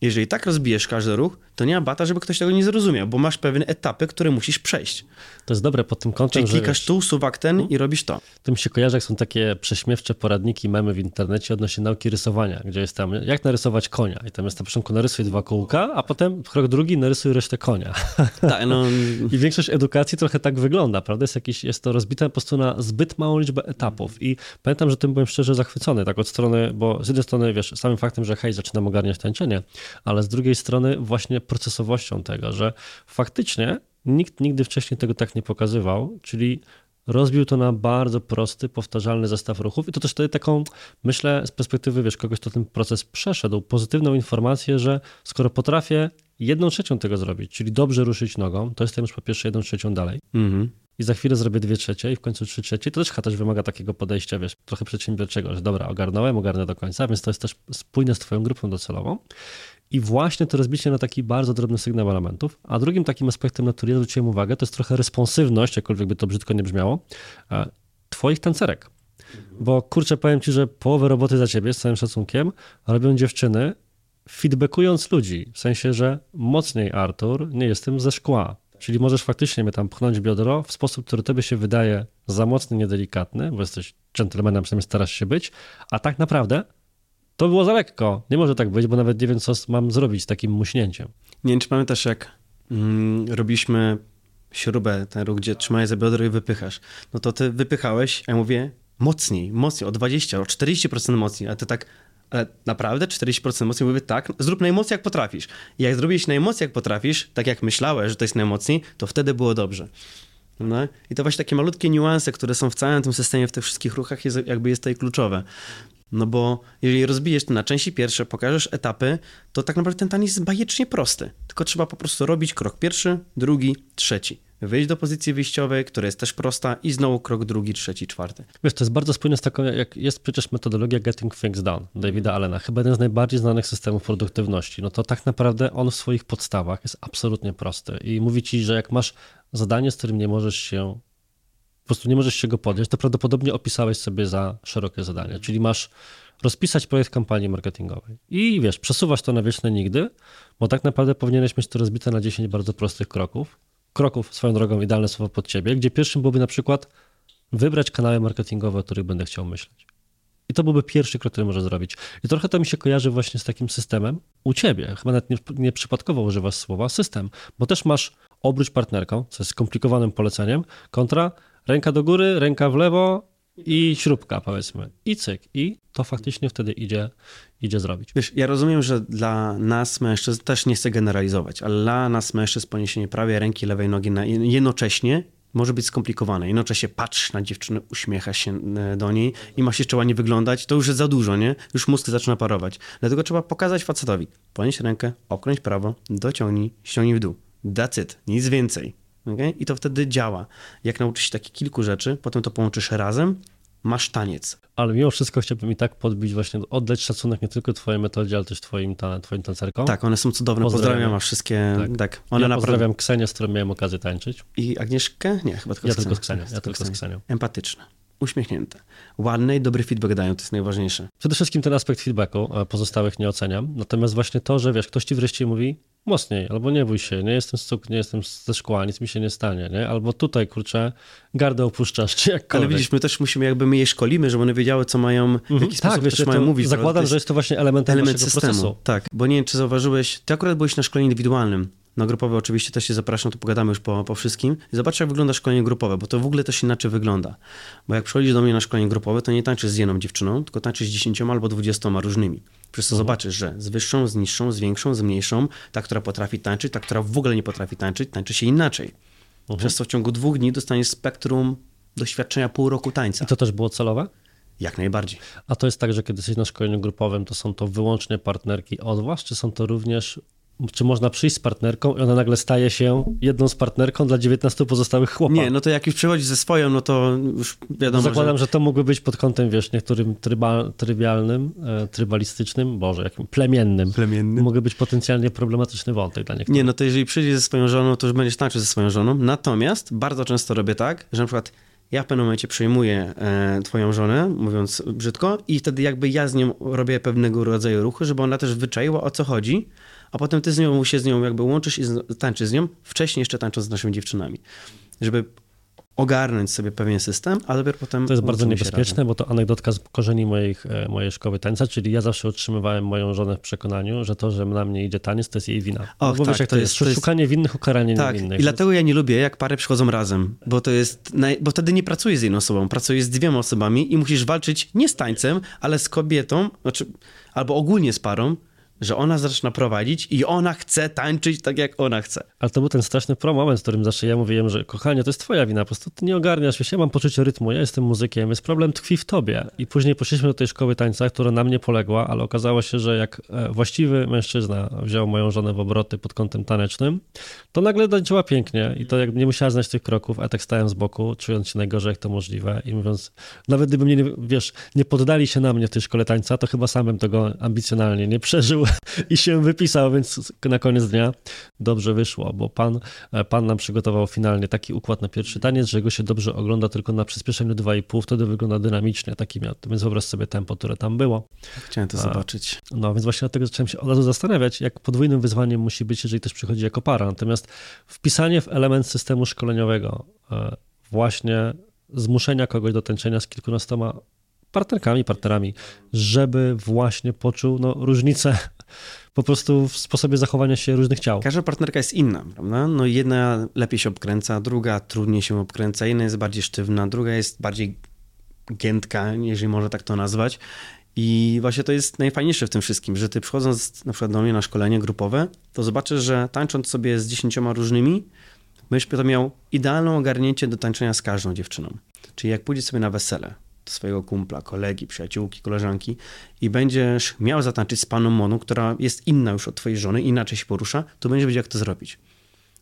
Jeżeli tak rozbijesz każdy ruch, to nie ma bata, żeby ktoś tego nie zrozumiał, bo masz pewne etapy, które musisz przejść. To jest dobre pod tym kątem, Czyli że klikasz wiesz, tu, suwak ten i robisz to. to mi się kojarzy, jak są takie prześmiewcze poradniki, memy w internecie odnośnie nauki rysowania, gdzie jest tam, jak narysować konia. I tam jest na początku narysuj dwa kółka, a potem krok drugi narysuj resztę konia. Tak, no, I większość edukacji trochę tak wygląda, prawda? Jest, jakiś, jest to rozbite po prostu na zbyt małą liczbę etapów. I pamiętam, że tym byłem szczerze zachwycony, tak od strony, bo z jednej strony, wiesz, samym faktem, że hej, zaczynam ogarniać tańczenie, ale z drugiej strony właśnie procesowością tego, że faktycznie nikt nigdy wcześniej tego tak nie pokazywał, czyli rozbił to na bardzo prosty, powtarzalny zestaw ruchów i to też daje taką, myślę, z perspektywy, wiesz, kogoś, kto ten proces przeszedł, pozytywną informację, że skoro potrafię jedną trzecią tego zrobić, czyli dobrze ruszyć nogą, to jestem już po pierwsze jedną trzecią dalej mhm. i za chwilę zrobię dwie trzecie i w końcu trzy trzecie, to też też wymaga takiego podejścia, wiesz, trochę przedsiębiorczego, że dobra, ogarnąłem, ogarnę do końca, więc to jest też spójne z twoją grupą docelową. I właśnie to rozbicie na taki bardzo drobny sygnał elementów. A drugim takim aspektem, na który ja zwróciłem uwagę, to jest trochę responsywność, jakkolwiek by to brzydko nie brzmiało, e, twoich tancerek. Bo kurczę, powiem ci, że połowę roboty za ciebie, z całym szacunkiem, robią dziewczyny, feedbackując ludzi. W sensie, że mocniej Artur, nie jestem ze szkła. Czyli możesz faktycznie mnie tam pchnąć biodro w sposób, który tobie się wydaje za mocny, niedelikatny, bo jesteś gentlemanem, przynajmniej starasz się być, a tak naprawdę to było za lekko. Nie może tak być, bo nawet nie wiem, co mam zrobić z takim muśnięciem. Nie wiem, czy pamiętasz, jak mm, robiliśmy śrubę, ten ruch, gdzie trzymałeś za biodro i wypychasz. No to ty wypychałeś, a ja mówię mocniej, mocniej, o 20, o 40% mocniej, a ty tak, ale naprawdę 40% mocniej? Mówię tak, zrób najmocniej jak potrafisz. I jak zrobiłeś najmocniej jak potrafisz, tak jak myślałeś, że to jest najmocniej, to wtedy było dobrze. No? I to właśnie takie malutkie niuanse, które są w całym tym systemie, w tych wszystkich ruchach, jest, jakby jest tutaj kluczowe. No bo jeżeli rozbijesz to na części pierwsze, pokażesz etapy, to tak naprawdę ten taniec jest bajecznie prosty. Tylko trzeba po prostu robić krok pierwszy, drugi, trzeci. Wyjść do pozycji wyjściowej, która jest też prosta i znowu krok drugi, trzeci, czwarty. Wiesz, to jest bardzo spójne z taką, jak jest przecież metodologia Getting Things Done Davida Allena, chyba jeden z najbardziej znanych systemów produktywności. No to tak naprawdę on w swoich podstawach jest absolutnie prosty i mówi ci, że jak masz zadanie, z którym nie możesz się po prostu nie możesz się go podjąć, to prawdopodobnie opisałeś sobie za szerokie zadanie. Czyli masz rozpisać projekt kampanii marketingowej i wiesz, przesuwasz to na wieczne nigdy, bo tak naprawdę powinieneś mieć to rozbite na 10 bardzo prostych kroków. Kroków, swoją drogą, idealne słowo pod ciebie, gdzie pierwszym byłoby na przykład wybrać kanały marketingowe, o których będę chciał myśleć. I to byłby pierwszy krok, który możesz zrobić. I trochę to mi się kojarzy właśnie z takim systemem u ciebie. Chyba nawet nie, nie przypadkowo używasz słowa system, bo też masz obróć partnerką, co jest skomplikowanym poleceniem, kontra ręka do góry, ręka w lewo i śrubka powiedzmy. I cyk. I to faktycznie wtedy idzie, idzie zrobić. Wiesz, ja rozumiem, że dla nas mężczyzn, też nie chcę generalizować, ale dla nas mężczyzn poniesienie prawej ręki, lewej nogi na, jednocześnie może być skomplikowane. Jednocześnie patrz na dziewczynę, uśmiecha się e, do niej i masz jeszcze ładnie wyglądać, to już jest za dużo, nie? Już mózg zaczyna parować. Dlatego trzeba pokazać facetowi. Ponieść rękę, okręć prawo, dociągnij, ściągnij w dół. That's it. Nic więcej. Okay? I to wtedy działa. Jak nauczysz się takich kilku rzeczy, potem to połączysz razem, masz taniec. Ale mimo wszystko chciałbym i tak podbić właśnie, oddać szacunek nie tylko twojej metodzie, ale też twoim, ta, twoim tancerkom. Tak, one są cudowne. Pozdrawiam, Pozdrawiam wszystkie. Tak. tak. One ja naprawdę... pozdrawiam Ksenię, z którą miałem okazję tańczyć. I Agnieszkę? Nie, chyba tylko ja z Ksenią. Tylko z Ksenią. Ja tylko z Ksenią. Empatyczne. Uśmiechnięte. Ładne i dobry feedback dają, to jest najważniejsze. Przede wszystkim ten aspekt feedbacku, pozostałych nie oceniam. Natomiast właśnie to, że wiesz, ktoś ci wreszcie mówi, mocniej, albo nie bój się, nie jestem z nie jestem ze szkła, nic mi się nie stanie, nie? Albo tutaj, kurczę, gardę opuszczasz, czy jakkolwiek. Ale widzisz, my też musimy, jakby my je szkolimy, żeby one wiedziały, co mają, w jaki mhm. sposób tak, wiesz, też mają mówić. Zakładam, jest że jest to właśnie elementem element systemu. procesu. Tak, bo nie wiem, czy zauważyłeś, ty akurat byłeś na szkoleniu indywidualnym, Na grupowe oczywiście też się zapraszam, to pogadamy już po, po wszystkim. I zobacz, jak wygląda szkolenie grupowe, bo to w ogóle też inaczej wygląda. Bo jak przychodzisz do mnie na szkolenie grupowe, to nie tańczysz z jedną dziewczyną, tylko tańczysz z dziesięcioma albo dwudziestoma różnymi. Przez to mhm. zobaczysz, że z wyższą, z niższą, z większą, z mniejszą, ta, która potrafi tańczyć, ta, która w ogóle nie potrafi tańczyć, tańczy się inaczej. Mhm. Przez to w ciągu dwóch dni dostaniesz spektrum doświadczenia pół roku tańca. I to też było celowe? Jak najbardziej. A to jest tak, że kiedy jesteś na szkoleniu grupowym, to są to wyłącznie partnerki od was, czy są to również czy można przyjść z partnerką i ona nagle staje się jedną z partnerką dla 19 pozostałych chłopak? Nie, no to jak już przychodzi ze swoją, no to już wiadomo, Zakładam, że... że to mógłby być pod kątem, wiesz, niektórym tryba, trybialnym, e, trybalistycznym, boże, jakim plemiennym. Plemiennym. Mógłby być potencjalnie problematyczny wątek dla niektórych. Nie, no to jeżeli przyjdzie ze swoją żoną, to już będziesz tańczył ze swoją żoną. Natomiast bardzo często robię tak, że na przykład ja w pewnym momencie przejmuję e, twoją żonę, mówiąc brzydko, i wtedy jakby ja z nią robię pewnego rodzaju ruchy, żeby ona też wyczaiła o co chodzi, a potem ty z nią się z nią jakby łączysz i tańczysz z nią, wcześniej jeszcze tańcząc z naszymi dziewczynami. Żeby ogarnąć sobie pewien system, a dopiero potem. To jest bardzo niebezpieczne, bo to anegdotka z korzeni moich, e, mojej szkoły tańca, czyli ja zawsze utrzymywałem moją żonę w przekonaniu, że to, że na mnie idzie taniec, to jest jej wina. Och, bo tak, wiesz, jak to jest, to jest szukanie winnych, ukaranie tak, niewinnych. I dlatego ja nie lubię, jak pary przychodzą razem, bo to jest, bo wtedy nie pracujesz z jedną osobą, pracujesz z dwiema osobami i musisz walczyć nie z tańcem, ale z kobietą, znaczy, albo ogólnie z parą, że ona zaczyna prowadzić i ona chce tańczyć tak, jak ona chce. Ale to był ten straszny pro moment, w którym zawsze ja mówiłem, że kochanie, to jest twoja wina, po prostu ty nie ogarniasz, wiesz, ja mam poczucie rytmu, ja jestem muzykiem, więc problem tkwi w tobie. I później poszliśmy do tej szkoły tańca, która na mnie poległa, ale okazało się, że jak e, właściwy mężczyzna wziął moją żonę w obroty pod kątem tanecznym, to nagle tańczyła pięknie i to jak nie musiała znać tych kroków, a tak stałem z boku, czując się najgorzej, jak to możliwe i mówiąc, nawet gdyby mnie, wiesz, nie poddali się na mnie w tej szkole tańca, to chyba samym tego ambicjonalnie nie przeżył i się wypisał, więc na koniec dnia dobrze wyszło, bo pan, pan nam przygotował finalnie taki układ na pierwszy taniec, że go się dobrze ogląda tylko na przyspieszeniu 2,5, wtedy wygląda dynamicznie, taki miał, więc wyobraź sobie tempo, które tam było. Chciałem to zobaczyć. No, więc właśnie dlatego zacząłem się od razu zastanawiać, jak podwójnym wyzwaniem musi być, jeżeli też przychodzi jako para. Natomiast wpisanie w element systemu szkoleniowego e, właśnie zmuszenia kogoś do tańczenia z kilkunastoma partnerkami, partnerami, żeby właśnie poczuł no, różnicę po prostu w sposobie zachowania się różnych ciał. Każda partnerka jest inna, prawda? No jedna lepiej się obkręca, druga trudniej się obkręca, jedna jest bardziej sztywna, druga jest bardziej giętka, jeżeli można tak to nazwać. I właśnie to jest najfajniejsze w tym wszystkim, że ty przychodząc na przykład do mnie na szkolenie grupowe, to zobaczysz, że tańcząc sobie z dziesięcioma różnymi, będziesz to miał idealne ogarnięcie do tańczenia z każdą dziewczyną. Czyli jak pójdziesz sobie na wesele, swojego kumpla, kolegi, przyjaciółki, koleżanki i będziesz miał zatańczyć z paną Moną, która jest inna już od twojej żony, inaczej się porusza, to będziesz wiedział, jak to zrobić.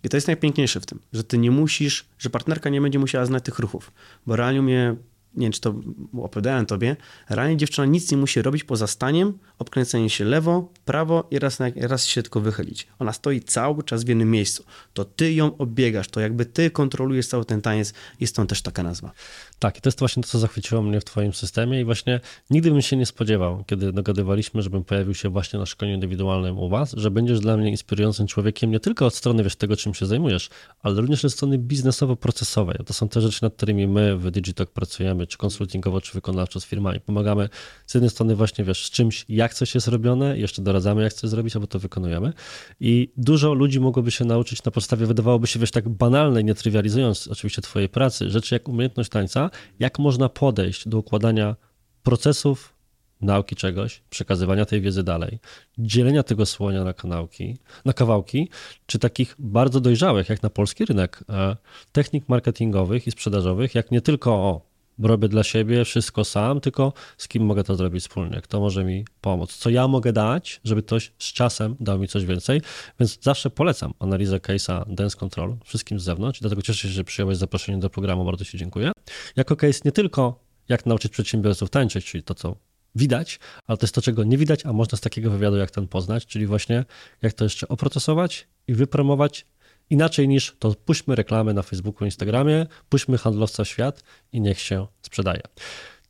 I to jest najpiękniejsze w tym, że ty nie musisz, że partnerka nie będzie musiała znać tych ruchów, bo realnie mnie nie wiem, czy to opowiadałem tobie, realnie dziewczyna nic nie musi robić poza staniem, obkręceniem się lewo, prawo i raz, raz się tylko wychylić. Ona stoi cały czas w jednym miejscu. To ty ją obiegasz, to jakby ty kontrolujesz cały ten taniec i stąd też taka nazwa. Tak, i to jest właśnie to, co zachwyciło mnie w Twoim systemie, i właśnie nigdy bym się nie spodziewał, kiedy dogadywaliśmy, żebym pojawił się właśnie na szkoleniu indywidualnym u Was, że będziesz dla mnie inspirującym człowiekiem nie tylko od strony wiesz, tego, czym się zajmujesz, ale również od strony biznesowo-procesowej. To są te rzeczy, nad którymi my w Digitalk pracujemy, czy konsultingowo, czy wykonawczo z firmami. Pomagamy z jednej strony właśnie wiesz, z czymś, jak coś jest robione, jeszcze doradzamy, jak coś zrobić, albo to wykonujemy. I dużo ludzi mogłoby się nauczyć na podstawie, wydawałoby się wiesz, tak banalnej, nie trywializując oczywiście Twojej pracy, rzeczy jak umiejętność tańca, jak można podejść do układania procesów nauki czegoś, przekazywania tej wiedzy dalej, dzielenia tego słonia na kanałki, na kawałki, czy takich bardzo dojrzałych, jak na polski rynek, e, technik marketingowych i sprzedażowych, jak nie tylko o robię dla siebie wszystko sam, tylko z kim mogę to zrobić wspólnie, kto może mi pomóc, co ja mogę dać, żeby ktoś z czasem dał mi coś więcej, więc zawsze polecam analizę case'a Dance Control wszystkim z zewnątrz, dlatego cieszę się, że przyjąłeś zaproszenie do programu, bardzo Ci dziękuję. Jako case nie tylko jak nauczyć przedsiębiorców tańczyć, czyli to, co widać, ale to jest to, czego nie widać, a można z takiego wywiadu jak ten poznać, czyli właśnie jak to jeszcze oprocesować i wypromować Inaczej niż to puśćmy reklamy na Facebooku, Instagramie, puśćmy handlowca w świat i niech się sprzedaje.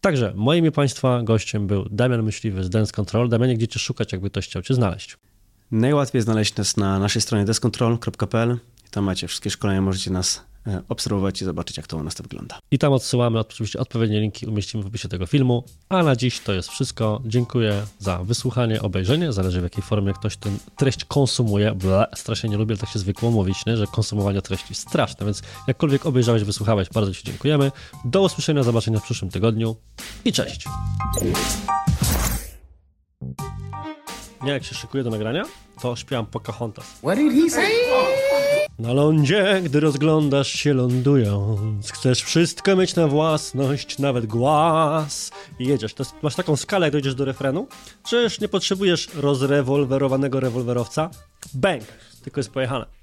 Także moim i Państwa gościem był Damian Myśliwy z Dance Control. Damianie, gdzie Cię szukać, jakby ktoś chciał Cię znaleźć? Najłatwiej znaleźć nas na naszej stronie descontrol.pl. Tam macie wszystkie szkolenia, możecie nas obserwować i zobaczyć, jak to u nas to wygląda. I tam odsyłamy oczywiście odpowiednie linki, umieścimy w opisie tego filmu. A na dziś to jest wszystko. Dziękuję za wysłuchanie, obejrzenie. Zależy w jakiej formie ktoś tę treść konsumuje. Ble, strasznie nie lubię, tak się zwykło mówić, nie? że konsumowanie treści jest straszne, więc jakkolwiek obejrzałeś, wysłuchałeś, bardzo Ci dziękujemy. Do usłyszenia, zobaczenia w przyszłym tygodniu i cześć. Nie, jak się szykuję do nagrania, to śpiewam Pocahontas. What did he say? Na lądzie, gdy rozglądasz się lądując, chcesz wszystko mieć na własność, nawet głaz. I jedziesz. To jest, masz taką skalę, jak dojdziesz do refrenu, że już nie potrzebujesz rozrewolwerowanego rewolwerowca. Bang! Tylko jest pojechane.